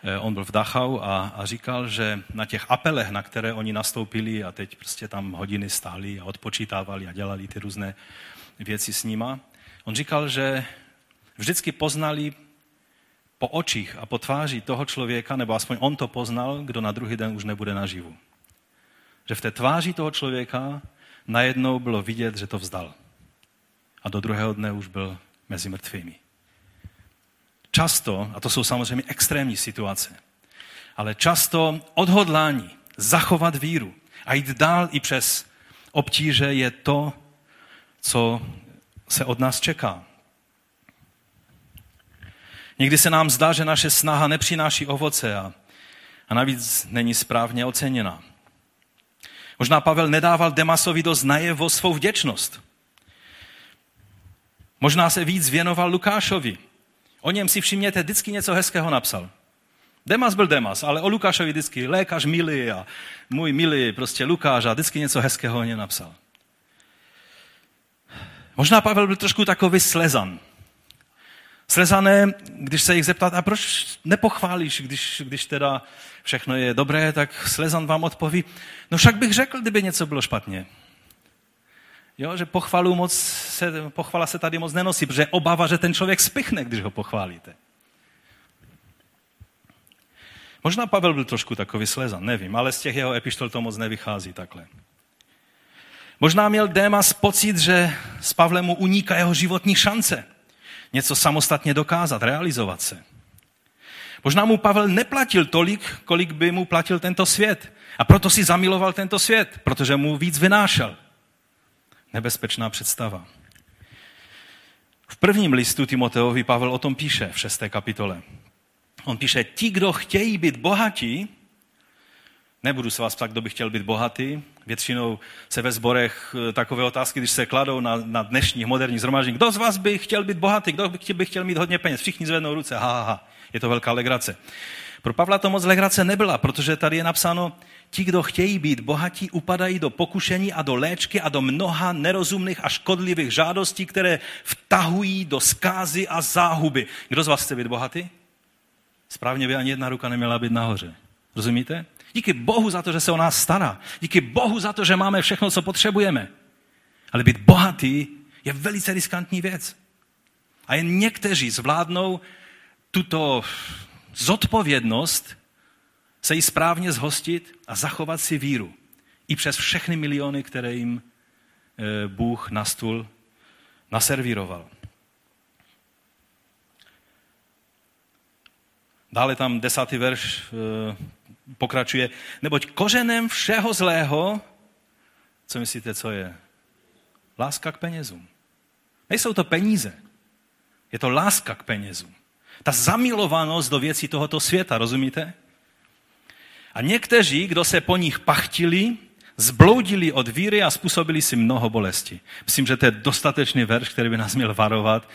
Speaker 1: eh, on byl v Dachau a, a říkal, že na těch apelech, na které oni nastoupili a teď prostě tam hodiny stáli a odpočítávali a dělali ty různé věci s nima, on říkal, že vždycky poznali po očích a po tváři toho člověka, nebo aspoň on to poznal, kdo na druhý den už nebude naživu. Že v té tváři toho člověka najednou bylo vidět, že to vzdal. A do druhého dne už byl mezi mrtvými. Často, a to jsou samozřejmě extrémní situace, ale často odhodlání zachovat víru a jít dál i přes obtíže je to, co se od nás čeká. Někdy se nám zdá, že naše snaha nepřináší ovoce a, a navíc není správně oceněna. Možná Pavel nedával Demasovi dost najevo svou vděčnost. Možná se víc věnoval Lukášovi. O něm si všimněte, vždycky něco hezkého napsal. Demas byl Demas, ale o Lukášovi vždycky lékař milý a můj milý prostě Lukáš a vždycky něco hezkého o něm napsal. Možná Pavel byl trošku takový slezan. Slezané, když se jich zeptat, a proč nepochválíš, když, když teda všechno je dobré, tak Slezan vám odpoví, no však bych řekl, kdyby něco bylo špatně. Jo, že pochvalu moc se, pochvala se tady moc nenosí, protože obava, že ten člověk spichne, když ho pochválíte. Možná Pavel byl trošku takový slezan, nevím, ale z těch jeho epištol to moc nevychází takhle. Možná měl Démas pocit, že s Pavlem mu uniká jeho životní šance něco samostatně dokázat, realizovat se. Možná mu Pavel neplatil tolik, kolik by mu platil tento svět. A proto si zamiloval tento svět, protože mu víc vynášel. Nebezpečná představa. V prvním listu Timoteovi Pavel o tom píše v šesté kapitole. On píše, ti, kdo chtějí být bohatí, nebudu se vás ptát, kdo by chtěl být bohatý, většinou se ve sborech eh, takové otázky, když se kladou na, na dnešních moderních zhromaždění, kdo z vás by chtěl být bohatý, kdo by chtěl mít hodně peněz, všichni zvednou ruce, ha, ha, ha. je to velká legrace. Pro Pavla to moc legrace nebyla, protože tady je napsáno, ti, kdo chtějí být bohatí, upadají do pokušení a do léčky a do mnoha nerozumných a škodlivých žádostí, které vtahují do skázy a záhuby. Kdo z vás chce být bohatý? Správně by ani jedna ruka neměla být nahoře. Rozumíte? Díky Bohu za to, že se o nás stará. Díky Bohu za to, že máme všechno, co potřebujeme. Ale být bohatý je velice riskantní věc. A jen někteří zvládnou tuto zodpovědnost se jí správně zhostit a zachovat si víru. I přes všechny miliony, které jim eh, Bůh na stůl naservíroval. Dále tam desátý verš eh, pokračuje, neboť kořenem všeho zlého, co myslíte, co je? Láska k penězům. Nejsou to peníze. Je to láska k penězům. Ta zamilovanost do věcí tohoto světa, rozumíte? A někteří, kdo se po nich pachtili, zbloudili od víry a způsobili si mnoho bolesti. Myslím, že to je dostatečný verš, který by nás měl varovat,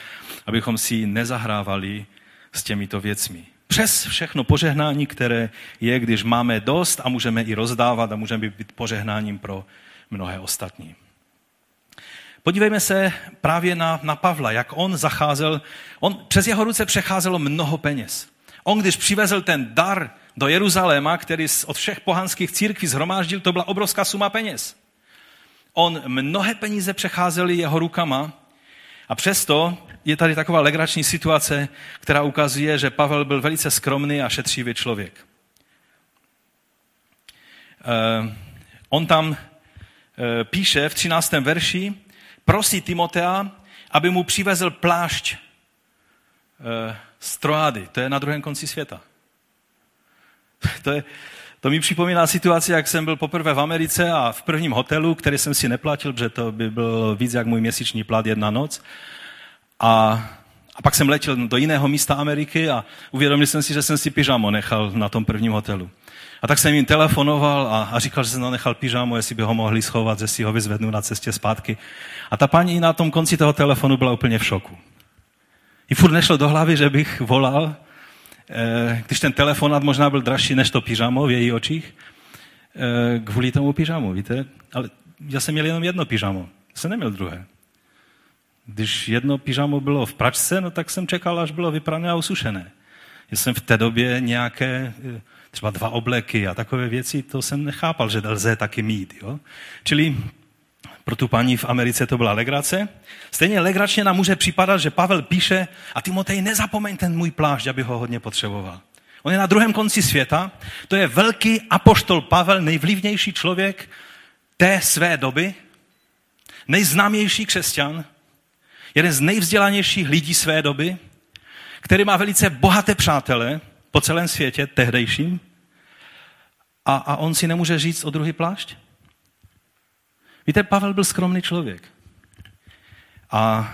Speaker 1: abychom si nezahrávali s těmito věcmi. Přes všechno požehnání, které je, když máme dost a můžeme i rozdávat a můžeme být požehnáním pro mnohé ostatní. Podívejme se právě na, na Pavla, jak on zacházel. On, přes jeho ruce přecházelo mnoho peněz. On, když přivezl ten dar do Jeruzaléma, který od všech pohanských církví zhromáždil, to byla obrovská suma peněz. On mnohé peníze přecházely jeho rukama a přesto je tady taková legrační situace, která ukazuje, že Pavel byl velice skromný a šetřivý člověk. Uh, on tam uh, píše v 13. verši, prosí Timotea, aby mu přivezl plášť uh, z Troády. To je na druhém konci světa. to, je, to mi připomíná situaci, jak jsem byl poprvé v Americe a v prvním hotelu, který jsem si neplatil, protože to by byl víc jak můj měsíční plat jedna noc. A, a pak jsem letěl do jiného místa Ameriky a uvědomil jsem si, že jsem si pyžamo nechal na tom prvním hotelu. A tak jsem jim telefonoval a, a říkal, že jsem nechal pyžamo, jestli by ho mohli schovat, že si ho vyzvednu na cestě zpátky. A ta paní na tom konci toho telefonu byla úplně v šoku. I furt nešlo do hlavy, že bych volal, eh, když ten telefonát možná byl dražší než to pyžamo v její očích, eh, kvůli tomu pyžamu, víte? Ale já jsem měl jenom jedno pyžamo, jsem neměl druhé. Když jedno pyžamo bylo v pračce, no tak jsem čekal, až bylo vyprané a usušené. Já jsem v té době nějaké, eh, třeba dva obleky a takové věci, to jsem nechápal, že lze taky mít. Jo? Čili pro tu paní v Americe to byla legrace. Stejně legračně nám může připadat, že Pavel píše a Timotej, nezapomeň ten můj plášť, aby ho hodně potřeboval. On je na druhém konci světa, to je velký apoštol Pavel, nejvlivnější člověk té své doby, nejznámější křesťan, jeden z nejvzdělanějších lidí své doby, který má velice bohaté přátele po celém světě, tehdejším, a, a on si nemůže říct o druhý plášť? Víte, Pavel byl skromný člověk. A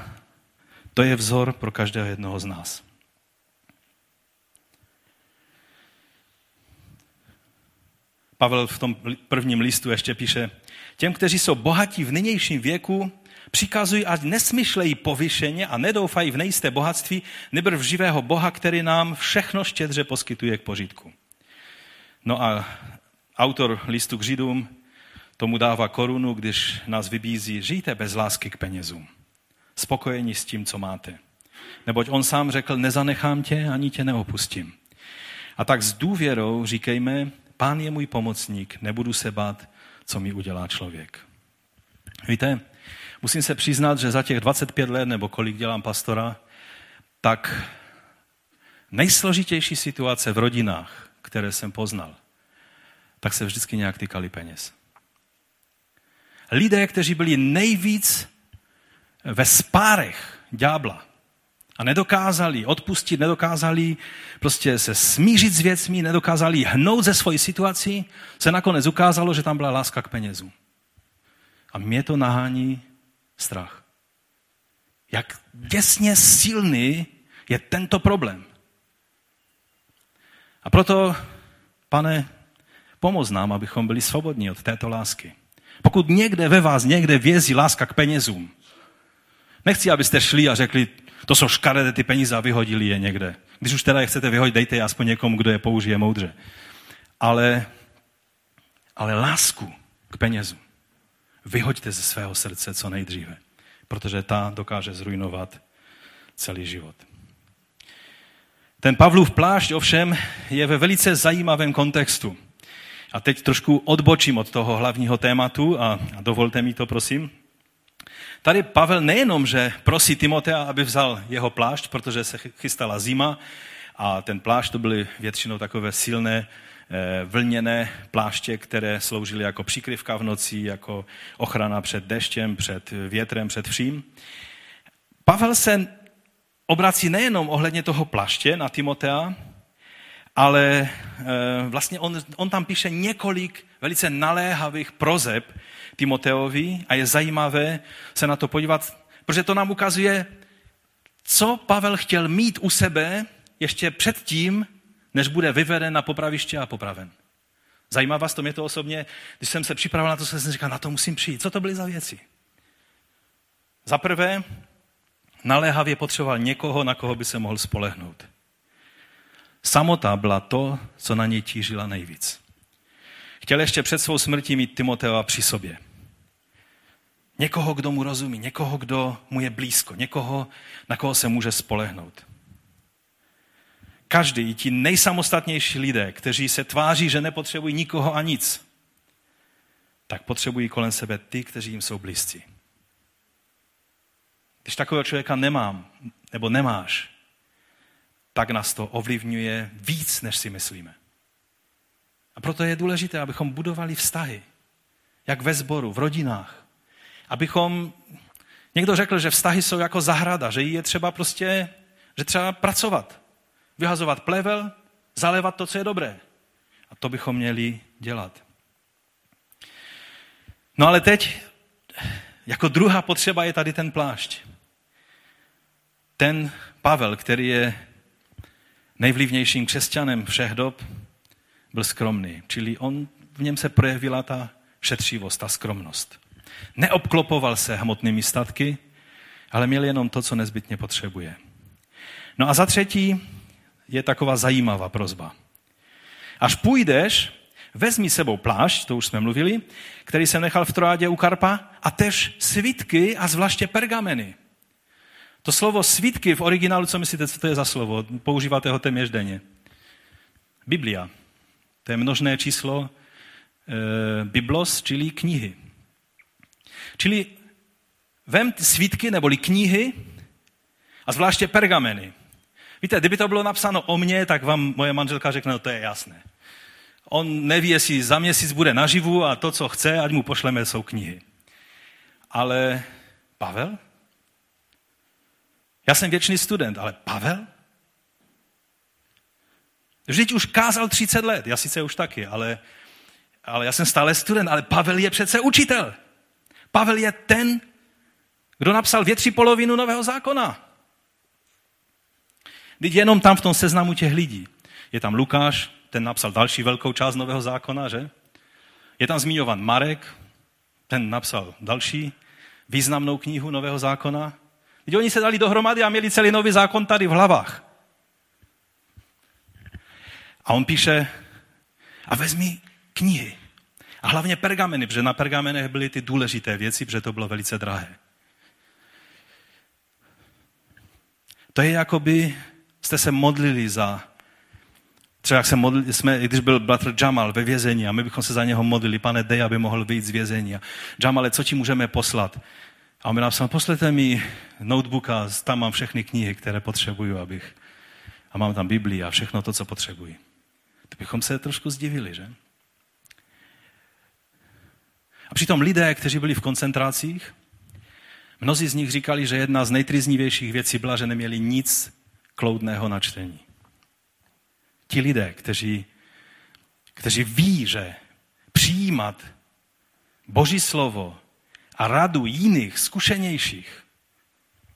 Speaker 1: to je vzor pro každého jednoho z nás. Pavel v tom prvním listu ještě píše, těm, kteří jsou bohatí v nynějším věku, přikazují, ať nesmyšlejí povyšeně a nedoufají v nejisté bohatství, nebo v živého Boha, který nám všechno štědře poskytuje k požitku. No a autor listu k Židům tomu dává korunu, když nás vybízí, žijte bez lásky k penězům. Spokojení s tím, co máte. Neboť on sám řekl, nezanechám tě, ani tě neopustím. A tak s důvěrou říkejme, pán je můj pomocník, nebudu se bát, co mi udělá člověk. Víte, musím se přiznat, že za těch 25 let, nebo kolik dělám pastora, tak nejsložitější situace v rodinách, které jsem poznal, tak se vždycky nějak týkali peněz lidé, kteří byli nejvíc ve spárech ďábla a nedokázali odpustit, nedokázali prostě se smířit s věcmi, nedokázali hnout ze svojí situací, se nakonec ukázalo, že tam byla láska k penězům. A mě to nahání strach. Jak děsně silný je tento problém. A proto, pane, pomoz nám, abychom byli svobodní od této lásky. Pokud někde ve vás někde vězí láska k penězům, nechci, abyste šli a řekli, to jsou škaredé ty peníze a vyhodili je někde. Když už teda je chcete vyhodit, dejte je aspoň někomu, kdo je použije moudře. Ale, ale lásku k penězům vyhoďte ze svého srdce co nejdříve, protože ta dokáže zrujnovat celý život. Ten Pavlův plášť ovšem je ve velice zajímavém kontextu. A teď trošku odbočím od toho hlavního tématu a, a dovolte mi to, prosím. Tady Pavel nejenom, že prosí Timotea, aby vzal jeho plášť, protože se chystala zima a ten plášť to byly většinou takové silné vlněné pláště, které sloužily jako příkryvka v noci, jako ochrana před deštěm, před větrem, před vším. Pavel se obrací nejenom ohledně toho pláště na Timotea, ale eh, vlastně on, on tam píše několik velice naléhavých prozeb Timoteovi a je zajímavé se na to podívat, protože to nám ukazuje, co Pavel chtěl mít u sebe ještě předtím, než bude vyveden na popraviště a popraven. Zajímá vás to mě to osobně, když jsem se připravil na to, jsem říkal, na to musím přijít. Co to byly za věci? Za prvé, naléhavě potřeboval někoho, na koho by se mohl spolehnout. Samota byla to, co na něj tížila nejvíc. Chtěl ještě před svou smrtí mít Timotea při sobě. Někoho, kdo mu rozumí, někoho, kdo mu je blízko, někoho, na koho se může spolehnout. Každý, i ti nejsamostatnější lidé, kteří se tváří, že nepotřebují nikoho a nic, tak potřebují kolem sebe ty, kteří jim jsou blízcí. Když takového člověka nemám, nebo nemáš, tak nás to ovlivňuje víc, než si myslíme. A proto je důležité, abychom budovali vztahy, jak ve sboru, v rodinách. Abychom, někdo řekl, že vztahy jsou jako zahrada, že je třeba prostě, že třeba pracovat, vyhazovat plevel, zalévat to, co je dobré. A to bychom měli dělat. No ale teď, jako druhá potřeba je tady ten plášť. Ten Pavel, který je nejvlivnějším křesťanem všech dob, byl skromný. Čili on, v něm se projevila ta šetřivost, ta skromnost. Neobklopoval se hmotnými statky, ale měl jenom to, co nezbytně potřebuje. No a za třetí je taková zajímavá prozba. Až půjdeš, vezmi sebou plášť, to už jsme mluvili, který jsem nechal v Troádě u Karpa, a tež svitky a zvláště pergameny. To slovo svitky v originálu, co myslíte, co to je za slovo? Používáte ho téměř denně. Biblia. To je množné číslo e, biblos, čili knihy. Čili vem svítky neboli knihy a zvláště pergameny. Víte, kdyby to bylo napsáno o mně, tak vám moje manželka řekne, no to je jasné. On neví, jestli za měsíc bude naživu a to, co chce, ať mu pošleme, jsou knihy. Ale Pavel? Já jsem věčný student, ale Pavel? Vždyť už kázal 30 let, já sice už taky, ale, ale já jsem stále student, ale Pavel je přece učitel. Pavel je ten, kdo napsal větší polovinu Nového zákona. Teď jenom tam v tom seznamu těch lidí. Je tam Lukáš, ten napsal další velkou část Nového zákona, že? Je tam zmiňovan Marek, ten napsal další významnou knihu Nového zákona. Teď oni se dali dohromady a měli celý nový zákon tady v hlavách. A on píše, a vezmi knihy. A hlavně pergameny, protože na pergamenech byly ty důležité věci, protože to bylo velice drahé. To je jako by jste se modlili za, třeba jak se modlili, jsme, když byl bratr Jamal ve vězení a my bychom se za něho modlili, pane, dej, aby mohl vyjít z vězení. Jamale, co ti můžeme poslat? A on mi napsal, poslete mi notebook a tam mám všechny knihy, které potřebuju, abych... A mám tam Biblii a všechno to, co potřebuji. To bychom se trošku zdivili, že? A přitom lidé, kteří byli v koncentrácích, mnozí z nich říkali, že jedna z nejtriznivějších věcí byla, že neměli nic kloudného načtení. Ti lidé, kteří, kteří ví, že přijímat Boží slovo a radu jiných, zkušenějších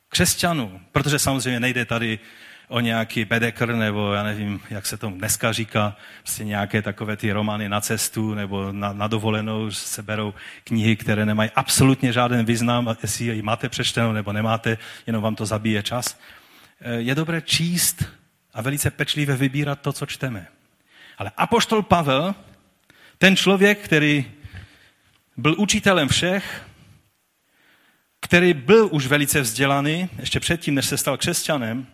Speaker 1: křesťanů, protože samozřejmě nejde tady o nějaký bedekr, nebo já nevím, jak se to dneska říká, prostě nějaké takové ty romány na cestu nebo na, na dovolenou, se berou knihy, které nemají absolutně žádný význam, jestli ji máte přečtenou nebo nemáte, jenom vám to zabije čas. Je dobré číst a velice pečlivě vybírat to, co čteme. Ale apoštol Pavel, ten člověk, který byl učitelem všech, který byl už velice vzdělaný, ještě předtím, než se stal křesťanem,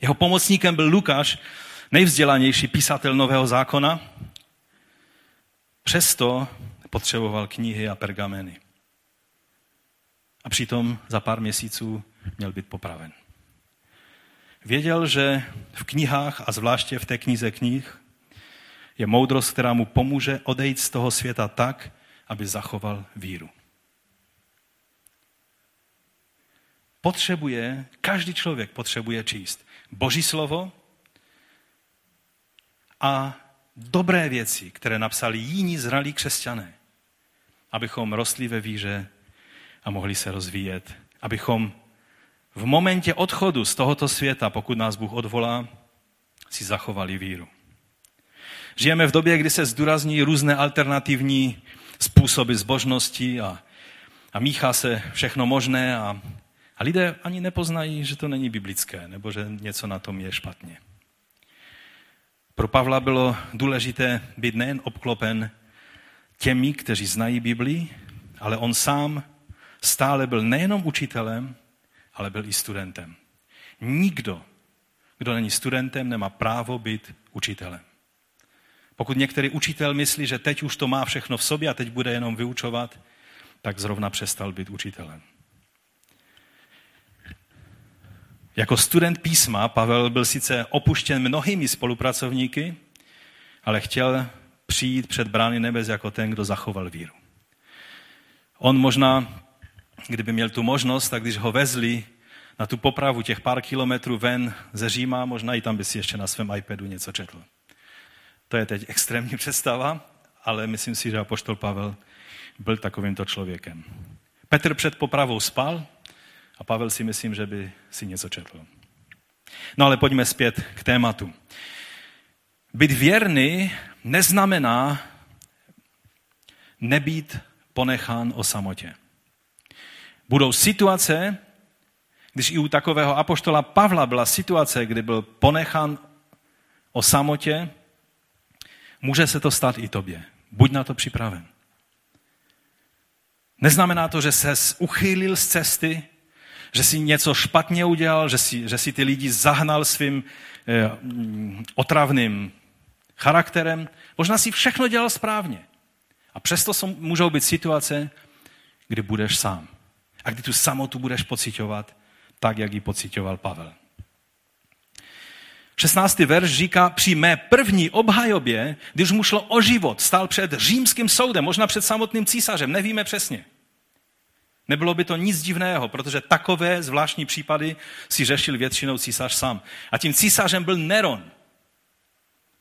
Speaker 1: jeho pomocníkem byl Lukáš, nejvzdělanější písatel Nového zákona. Přesto potřeboval knihy a pergameny. A přitom za pár měsíců měl být popraven. Věděl, že v knihách a zvláště v té knize knih je moudrost, která mu pomůže odejít z toho světa tak, aby zachoval víru. Potřebuje, každý člověk potřebuje číst Boží slovo a dobré věci, které napsali jiní zralí křesťané, abychom rostli ve víře a mohli se rozvíjet, abychom v momentě odchodu z tohoto světa, pokud nás Bůh odvolá, si zachovali víru. Žijeme v době, kdy se zdůrazní různé alternativní způsoby zbožnosti a, a míchá se všechno možné a a lidé ani nepoznají, že to není biblické, nebo že něco na tom je špatně. Pro Pavla bylo důležité být nejen obklopen těmi, kteří znají Biblii, ale on sám stále byl nejenom učitelem, ale byl i studentem. Nikdo, kdo není studentem, nemá právo být učitelem. Pokud některý učitel myslí, že teď už to má všechno v sobě a teď bude jenom vyučovat, tak zrovna přestal být učitelem. Jako student písma Pavel byl sice opuštěn mnohými spolupracovníky, ale chtěl přijít před brány nebes jako ten, kdo zachoval víru. On možná, kdyby měl tu možnost, tak když ho vezli na tu popravu těch pár kilometrů ven ze Říma, možná i tam by si ještě na svém iPadu něco četl. To je teď extrémní představa, ale myslím si, že apoštol Pavel byl takovýmto člověkem. Petr před popravou spal a Pavel si myslím, že by si něco četl. No ale pojďme zpět k tématu. Být věrný neznamená nebýt ponechán o samotě. Budou situace, když i u takového apoštola Pavla byla situace, kdy byl ponechán o samotě, může se to stát i tobě. Buď na to připraven. Neznamená to, že se uchýlil z cesty, že si něco špatně udělal, že si, že si ty lidi zahnal svým eh, otravným charakterem. Možná si všechno dělal správně. A přesto jsou, můžou být situace, kdy budeš sám. A kdy tu samotu budeš pocitovat tak, jak ji pocitoval Pavel. 16. verš říká, při mé první obhajobě, když mu šlo o život, stál před římským soudem, možná před samotným císařem, nevíme přesně. Nebylo by to nic divného, protože takové zvláštní případy si řešil většinou císař sám. A tím císařem byl Neron.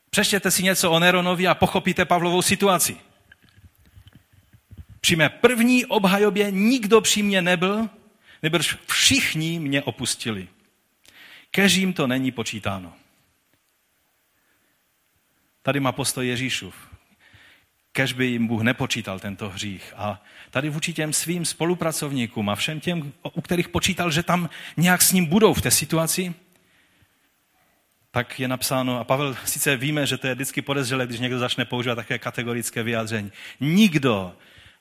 Speaker 1: Přečtěte si něco o Neronovi a pochopíte Pavlovou situaci. Při mé první obhajobě nikdo při mě nebyl, nebož všichni mě opustili. Kežím to není počítáno. Tady má postoj Ježíšův. Kež by jim Bůh nepočítal tento hřích. A tady vůči těm svým spolupracovníkům a všem těm, u kterých počítal, že tam nějak s ním budou v té situaci, tak je napsáno, a Pavel sice víme, že to je vždycky podezřelé, když někdo začne používat také kategorické vyjádření. Nikdo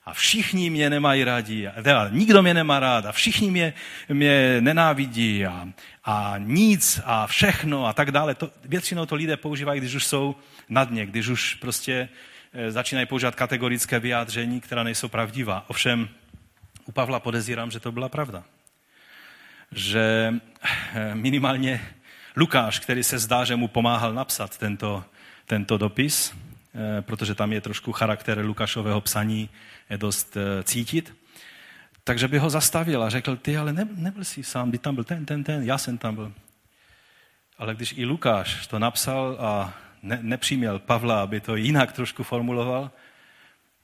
Speaker 1: a všichni mě nemají rádi, teda nikdo mě nemá rád a všichni mě, mě nenávidí a, a nic a všechno a tak dále. To, většinou to lidé používají, když už jsou na dně, když už prostě e, začínají používat kategorické vyjádření, která nejsou pravdivá. Ovšem u Pavla podezírám, že to byla pravda. Že e, minimálně Lukáš, který se zdá, že mu pomáhal napsat tento, tento dopis, e, protože tam je trošku charakter Lukášového psaní dost eh, cítit, takže by ho zastavil a řekl, ty ale ne, nebyl jsi sám, ty tam byl ten, ten, ten, já jsem tam byl. Ale když i Lukáš to napsal a ne, nepřiměl Pavla, aby to jinak trošku formuloval,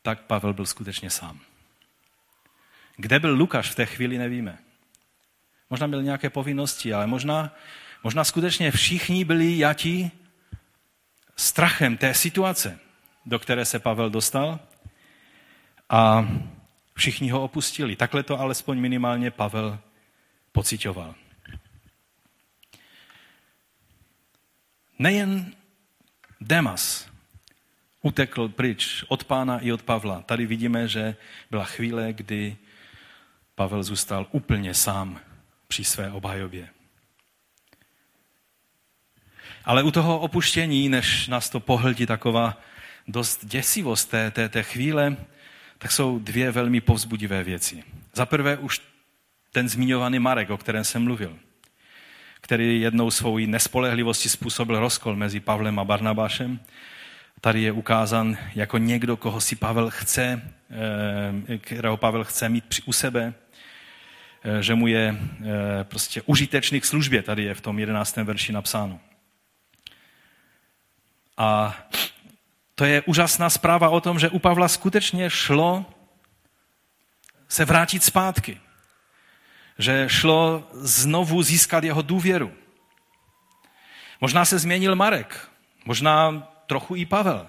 Speaker 1: tak Pavel byl skutečně sám. Kde byl Lukáš v té chvíli, nevíme. Možná měl nějaké povinnosti, ale možná, možná skutečně všichni byli jatí strachem té situace, do které se Pavel dostal a všichni ho opustili. Takhle to alespoň minimálně Pavel pocitoval. Nejen Demas utekl pryč od pána i od Pavla. Tady vidíme, že byla chvíle, kdy Pavel zůstal úplně sám při své obhajobě. Ale u toho opuštění, než nás to pohltí taková dost děsivost té, té, té chvíle, tak jsou dvě velmi povzbudivé věci. Za prvé už ten zmiňovaný Marek, o kterém jsem mluvil, který jednou svou nespolehlivostí způsobil rozkol mezi Pavlem a Barnabášem. Tady je ukázán jako někdo, koho si Pavel chce, eh, kterého Pavel chce mít u sebe, eh, že mu je eh, prostě užitečný k službě, tady je v tom jedenáctém verši napsáno. A to je úžasná zpráva o tom, že u Pavla skutečně šlo se vrátit zpátky. Že šlo znovu získat jeho důvěru. Možná se změnil Marek, možná trochu i Pavel.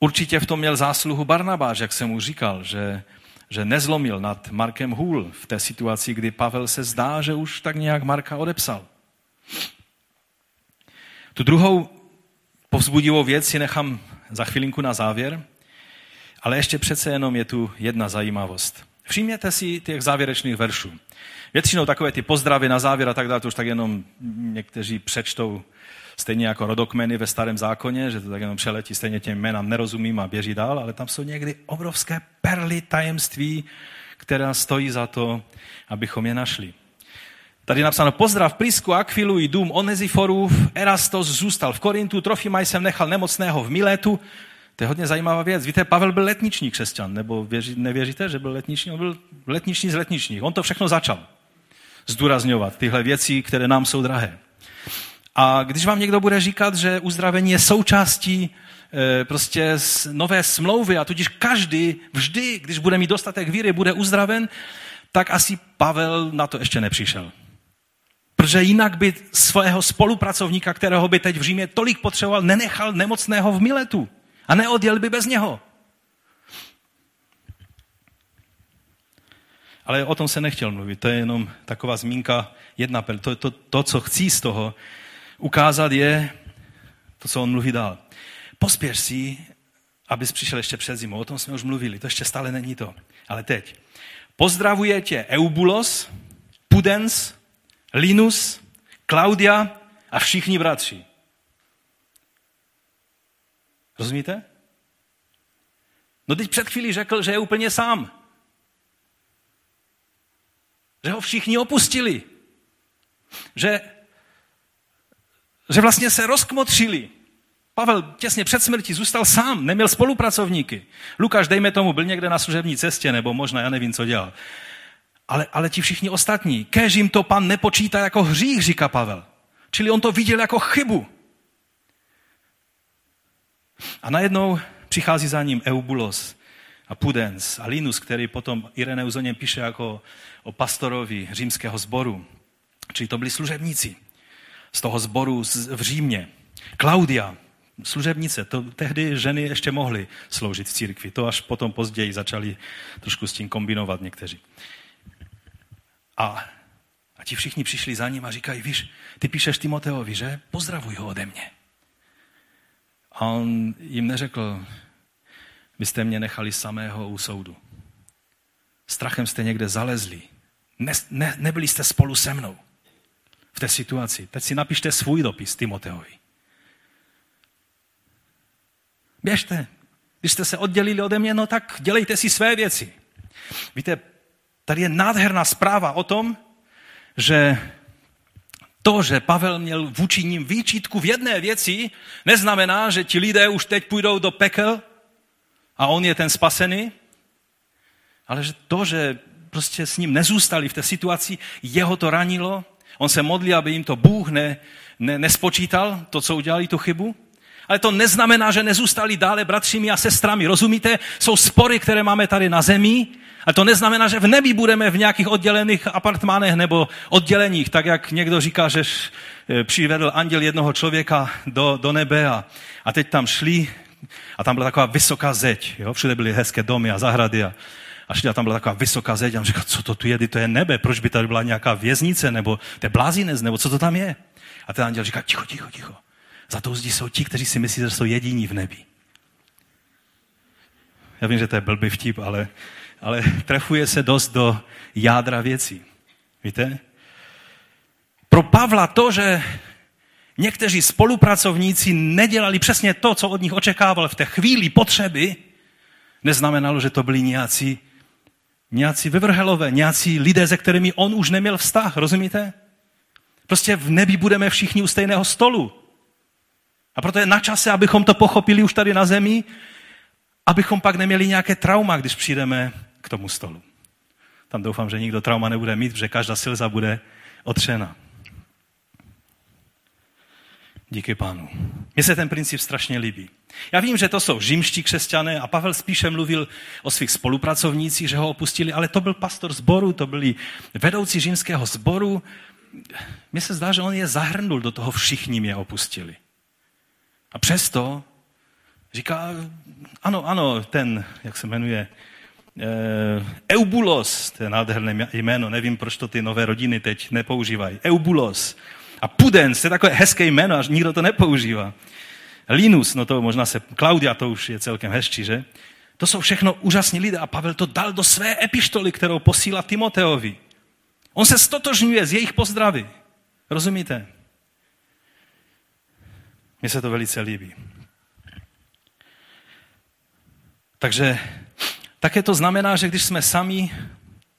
Speaker 1: Určitě v tom měl zásluhu Barnabáš, jak jsem mu říkal, že, že nezlomil nad Markem hůl v té situaci, kdy Pavel se zdá, že už tak nějak Marka odepsal. Tu druhou povzbudivou věc si nechám za chvilinku na závěr, ale ještě přece jenom je tu jedna zajímavost. Všimněte si těch závěrečných veršů. Většinou takové ty pozdravy na závěr a tak dále, to už tak jenom někteří přečtou stejně jako rodokmeny ve starém zákoně, že to tak jenom přeletí, stejně těm jménám nerozumím a běží dál, ale tam jsou někdy obrovské perly tajemství, která stojí za to, abychom je našli. Tady je napsáno, pozdrav Prisku, Akvilu i dům Oneziforův, Erastos zůstal v Korintu, Trofimaj jsem nechal nemocného v Miletu. To je hodně zajímavá věc. Víte, Pavel byl letniční křesťan, nebo věří, nevěříte, že byl letniční? On byl letniční z letničních. On to všechno začal zdůrazňovat, tyhle věci, které nám jsou drahé. A když vám někdo bude říkat, že uzdravení je součástí e, prostě nové smlouvy a tudíž každý vždy, když bude mít dostatek víry, bude uzdraven, tak asi Pavel na to ještě nepřišel. Protože jinak by svého spolupracovníka, kterého by teď v Římě tolik potřeboval, nenechal nemocného v Miletu a neodjel by bez něho. Ale o tom se nechtěl mluvit, to je jenom taková zmínka, jedna. To, to, to, co chci z toho ukázat, je to, co on mluví dál. Pospěš si, abys přišel ještě před zimou. O tom jsme už mluvili, to ještě stále není to. Ale teď. Pozdravuje tě Eubulos, Pudens, Linus, Klaudia a všichni bratři. Rozumíte? No teď před chvílí řekl, že je úplně sám. Že ho všichni opustili. Že, že vlastně se rozkmotřili. Pavel těsně před smrtí zůstal sám, neměl spolupracovníky. Lukáš, dejme tomu, byl někde na služební cestě, nebo možná, já nevím, co dělal. Ale, ale ti všichni ostatní, kež jim to pan nepočítá jako hřích, říká Pavel. Čili on to viděl jako chybu. A najednou přichází za ním Eubulos a Pudens a Linus, který potom Ireneus o něm píše jako o pastorovi římského sboru. Čili to byli služebníci z toho sboru v Římě. Klaudia, služebnice, to tehdy ženy ještě mohly sloužit v církvi. To až potom později začali trošku s tím kombinovat někteří. A, a ti všichni přišli za ním a říkají, víš, ty píšeš Timoteovi, že? Pozdravuj ho ode mě. A on jim neřekl, vy jste mě nechali samého u soudu. Strachem jste někde zalezli. Ne, ne, nebyli jste spolu se mnou v té situaci. Teď si napište svůj dopis Timoteovi. Běžte. Když jste se oddělili ode mě, no tak dělejte si své věci. Víte, tady je nádherná zpráva o tom, že to, že Pavel měl vůči ním výčitku v jedné věci, neznamená, že ti lidé už teď půjdou do pekel a on je ten spasený, ale že to, že prostě s ním nezůstali v té situaci, jeho to ranilo, on se modlí, aby jim to Bůh ne, ne, nespočítal, to, co udělali, tu chybu. Ale to neznamená, že nezůstali dále bratřími a sestrami. Rozumíte? Jsou spory, které máme tady na zemi, a to neznamená, že v nebi budeme v nějakých oddělených apartmánech nebo odděleních, tak jak někdo říká, že eh, přivedl anděl jednoho člověka do, do nebe a, a teď tam šli a tam byla taková vysoká zeď. Jo? Všude byly hezké domy a zahrady a, a šli a tam byla taková vysoká zeď a on říkal, co to tu je, to je nebe, proč by tady byla nějaká věznice nebo to je blázinec, nebo co to tam je. A ten anděl říká, ticho, ticho, ticho. Za tou zdí jsou ti, kteří si myslí, že jsou jediní v nebi. Já vím, že to je blbý vtip, ale ale trefuje se dost do jádra věcí. Víte? Pro Pavla to, že někteří spolupracovníci nedělali přesně to, co od nich očekával v té chvíli potřeby, neznamenalo, že to byli nějací, nějací vyvrhelové, nějací lidé, se kterými on už neměl vztah, rozumíte? Prostě v nebi budeme všichni u stejného stolu. A proto je na čase, abychom to pochopili už tady na zemi, abychom pak neměli nějaké trauma, když přijdeme k tomu stolu. Tam doufám, že nikdo trauma nebude mít, že každá slza bude otřena. Díky pánu. Mně se ten princip strašně líbí. Já vím, že to jsou římští křesťané a Pavel spíše mluvil o svých spolupracovnících, že ho opustili, ale to byl pastor zboru, to byli vedoucí římského zboru. Mně se zdá, že on je zahrnul do toho, všichni mě opustili. A přesto říká, ano, ano, ten, jak se jmenuje, Eubulos, to je nádherné jméno, nevím, proč to ty nové rodiny teď nepoužívají. Eubulos. A Pudens, to je takové hezké jméno, až nikdo to nepoužívá. Linus, no to možná se, Klaudia to už je celkem hezčí, že? To jsou všechno úžasní lidé a Pavel to dal do své epištoly, kterou posílá Timoteovi. On se stotožňuje z jejich pozdravy. Rozumíte? Mně se to velice líbí. Takže také to znamená, že když jsme sami,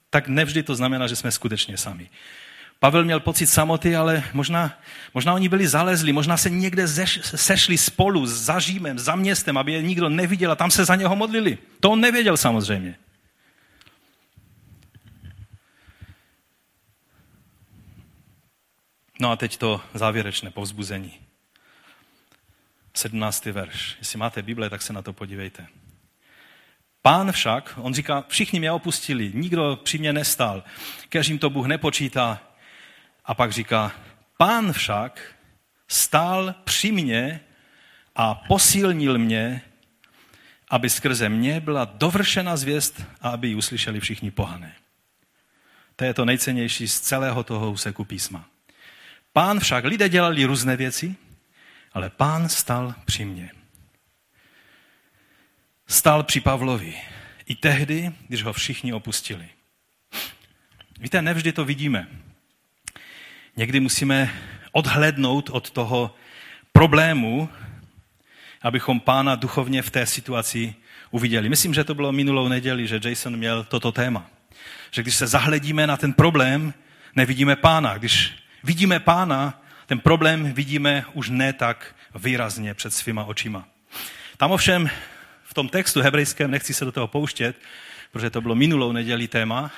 Speaker 1: tak nevždy to znamená, že jsme skutečně sami. Pavel měl pocit samoty, ale možná, možná oni byli zalezli, možná se někde zeš, sešli spolu za Římem, za městem, aby je nikdo neviděl a tam se za něho modlili. To on nevěděl samozřejmě. No a teď to závěrečné povzbuzení. 17. verš. Jestli máte Bible, tak se na to podívejte. Pán však, on říká, všichni mě opustili, nikdo při mě nestál, kež jim to Bůh nepočítá. A pak říká, pán však stál při mně a posílnil mě, aby skrze mě byla dovršena zvěst a aby ji uslyšeli všichni pohané. To je to nejcennější z celého toho úseku písma. Pán však, lidé dělali různé věci, ale pán stal při mně. Stal při Pavlovi. I tehdy, když ho všichni opustili. Víte, nevždy to vidíme. Někdy musíme odhlednout od toho problému, abychom pána duchovně v té situaci uviděli. Myslím, že to bylo minulou neděli, že Jason měl toto téma. Že když se zahledíme na ten problém, nevidíme pána. Když vidíme pána, ten problém vidíme už ne tak výrazně před svýma očima. Tam ovšem tom textu hebrejském, nechci se do toho pouštět, protože to bylo minulou neděli téma,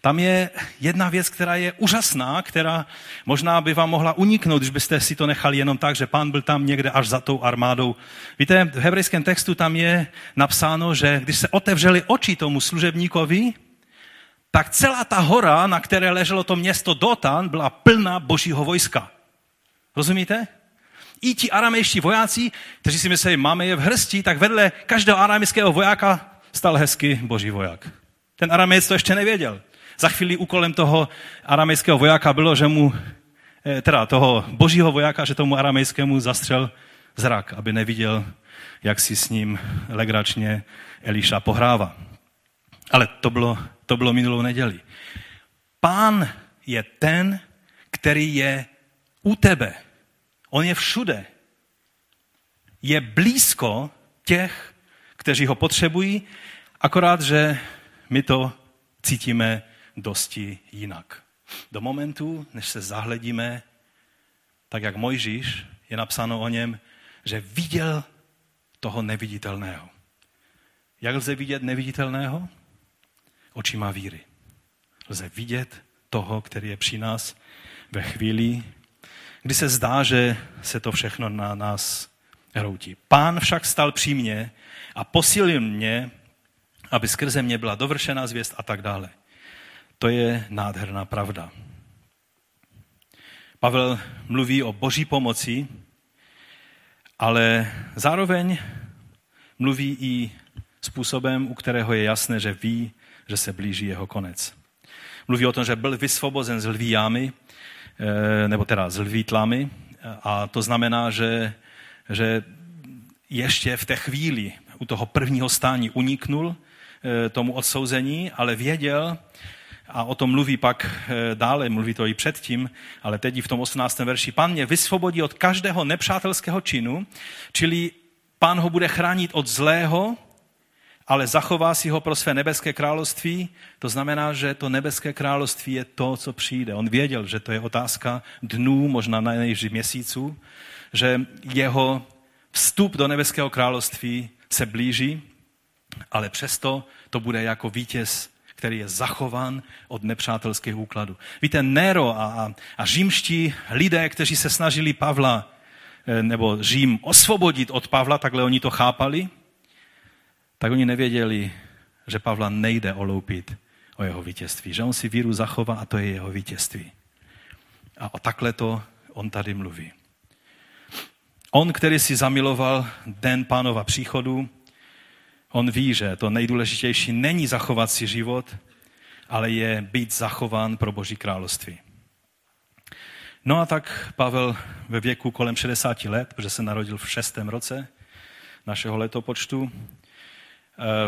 Speaker 1: tam je jedna věc, která je úžasná, která možná by vám mohla uniknout, když byste si to nechali jenom tak, že pán byl tam někde až za tou armádou. Víte, v hebrejském textu tam je napsáno, že když se otevřeli oči tomu služebníkovi, tak celá ta hora, na které leželo to město Dotan, byla plná božího vojska. Rozumíte? I ti aramejští vojáci, kteří si mysleli, máme je v hrsti, tak vedle každého aramejského vojáka stal hezky boží voják. Ten aramejec to ještě nevěděl. Za chvíli úkolem toho aramejského vojáka bylo, že mu, eh, teda toho božího vojáka, že tomu aramejskému zastřel zrak, aby neviděl, jak si s ním legračně Eliša pohrává. Ale to bylo, to bylo minulou neděli. Pán je ten, který je u tebe. On je všude. Je blízko těch, kteří ho potřebují, akorát, že my to cítíme dosti jinak. Do momentu, než se zahledíme, tak jak Mojžíš, je napsáno o něm, že viděl toho neviditelného. Jak lze vidět neviditelného? Očima víry. Lze vidět toho, který je při nás ve chvíli, kdy se zdá, že se to všechno na nás hroutí. Pán však stal při mně a posílil mě, aby skrze mě byla dovršena zvěst a tak dále. To je nádherná pravda. Pavel mluví o boží pomoci, ale zároveň mluví i způsobem, u kterého je jasné, že ví, že se blíží jeho konec. Mluví o tom, že byl vysvobozen z lví jámy, nebo teda z lví tlamy, a to znamená, že, že ještě v té chvíli u toho prvního stání uniknul eh, tomu odsouzení, ale věděl, a o tom mluví pak eh, dále, mluví to i předtím, ale teď v tom 18. verši. Pán mě vysvobodí od každého nepřátelského činu, čili pán ho bude chránit od zlého, ale zachová si ho pro své nebeské království. To znamená, že to nebeské království je to, co přijde. On věděl, že to je otázka dnů, možná na měsíců, že jeho vstup do nebeského království se blíží, ale přesto to bude jako vítěz který je zachován od nepřátelských úkladů. Víte, Nero a, a, a římští lidé, kteří se snažili Pavla eh, nebo Řím osvobodit od Pavla, takhle oni to chápali, tak oni nevěděli, že Pavla nejde oloupit o jeho vítězství, že on si víru zachová a to je jeho vítězství. A o takhle to on tady mluví. On, který si zamiloval den pánova příchodu, On ví, že to nejdůležitější není zachovat si život, ale je být zachován pro Boží království. No a tak Pavel ve věku kolem 60 let, protože se narodil v šestém roce našeho letopočtu,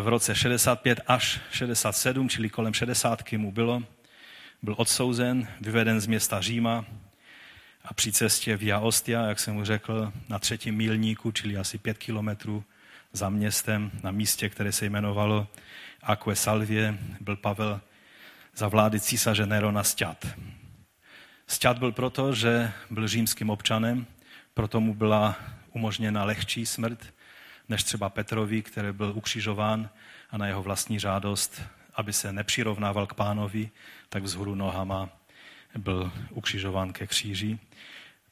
Speaker 1: v roce 65 až 67, čili kolem 60 mu bylo, byl odsouzen, vyveden z města Říma a při cestě Via Ostia, jak jsem mu řekl, na třetím milníku, čili asi pět kilometrů za městem, na místě, které se jmenovalo Aquae Salvie, byl Pavel za vlády císaře Nerona sťat. Sťat byl proto, že byl římským občanem, proto mu byla umožněna lehčí smrt, než třeba Petrovi, který byl ukřižován a na jeho vlastní žádost, aby se nepřirovnával k pánovi, tak vzhůru nohama byl ukřižován ke kříži.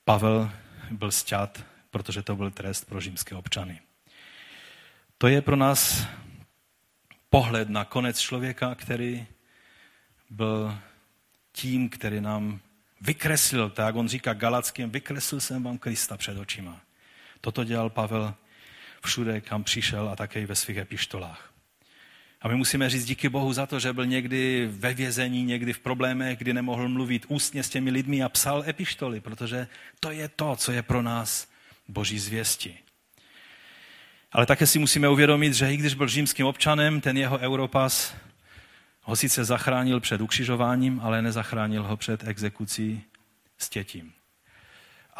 Speaker 1: Pavel byl sťat, protože to byl trest pro římské občany. To je pro nás pohled na konec člověka, který byl tím, který nám vykreslil, tak jak on říká Galackým, vykreslil jsem vám Krista před očima. Toto dělal Pavel všude, kam přišel a také ve svých epištolách. A my musíme říct díky Bohu za to, že byl někdy ve vězení, někdy v problémech, kdy nemohl mluvit ústně s těmi lidmi a psal epištoly, protože to je to, co je pro nás boží zvěsti. Ale také si musíme uvědomit, že i když byl římským občanem, ten jeho Europas ho sice zachránil před ukřižováním, ale nezachránil ho před exekucí s tětím.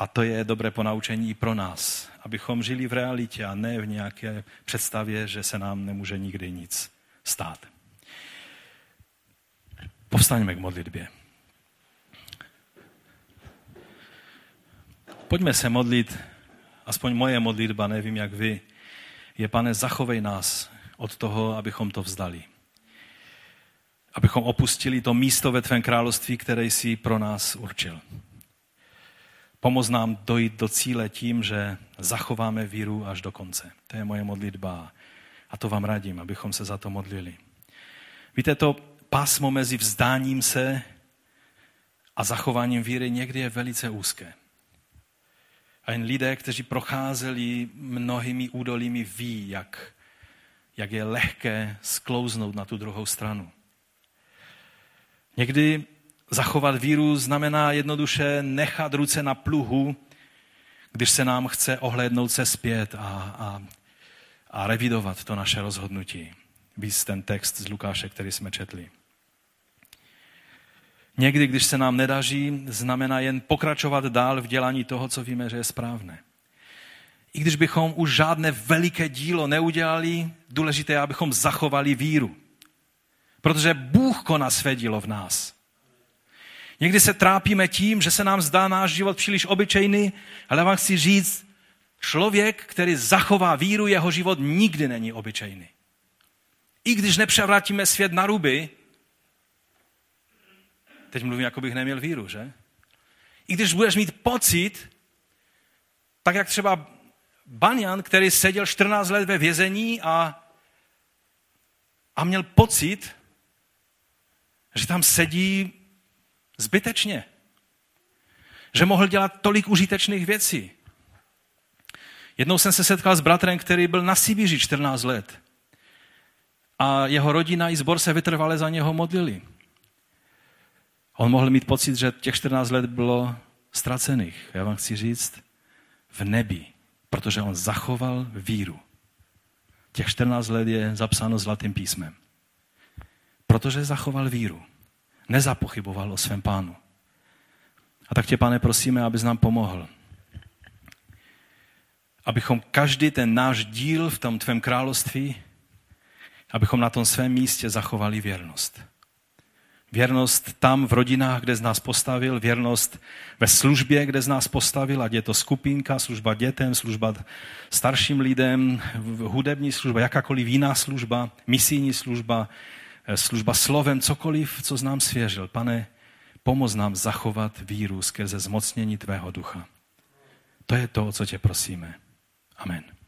Speaker 1: A to je dobré ponaučení i pro nás, abychom žili v realitě a ne v nějaké představě, že se nám nemůže nikdy nic stát. Povstaňme k modlitbě. Pojďme se modlit, aspoň moje modlitba, nevím jak vy, je, pane, zachovej nás od toho, abychom to vzdali. Abychom opustili to místo ve tvém království, které jsi pro nás určil. Pomoz nám dojít do cíle tím, že zachováme víru až do konce. To je moje modlitba a to vám radím, abychom se za to modlili. Víte, to pásmo mezi vzdáním se a zachováním víry někdy je velice úzké. A jen lidé, kteří procházeli mnohými údolími, ví, jak, jak je lehké sklouznout na tu druhou stranu. Někdy zachovat víru znamená jednoduše nechat ruce na pluhu, když se nám chce ohlédnout se zpět a, a, a revidovat to naše rozhodnutí. Víc ten text z Lukáše, který jsme četli. Někdy, když se nám nedaří, znamená jen pokračovat dál v dělání toho, co víme, že je správné. I když bychom už žádné veliké dílo neudělali, důležité je, abychom zachovali víru. Protože Bůh koná své dílo v nás. Někdy se trápíme tím, že se nám zdá náš život příliš obyčejný, ale vám chci říct, člověk, který zachová víru, jeho život nikdy není obyčejný. I když nepřevrátíme svět na ruby, Teď mluvím, jako bych neměl víru, že? I když budeš mít pocit, tak jak třeba Banyan, který seděl 14 let ve vězení a, a měl pocit, že tam sedí zbytečně. Že mohl dělat tolik užitečných věcí. Jednou jsem se setkal s bratrem, který byl na Sibiři 14 let. A jeho rodina i zbor se vytrvale za něho modlili. On mohl mít pocit, že těch 14 let bylo ztracených. Já vám chci říct, v nebi, protože on zachoval víru. Těch 14 let je zapsáno zlatým písmem. Protože zachoval víru. Nezapochyboval o svém pánu. A tak tě, pane, prosíme, abys nám pomohl. Abychom každý ten náš díl v tom tvém království, abychom na tom svém místě zachovali věrnost. Věrnost tam v rodinách, kde z nás postavil, věrnost ve službě, kde z nás postavil, ať je to skupinka, služba dětem, služba starším lidem, hudební služba, jakákoliv jiná služba, misijní služba, služba slovem, cokoliv, co nám svěřil. Pane, pomoz nám zachovat víru skrze zmocnění Tvého ducha. To je to, o co tě prosíme. Amen.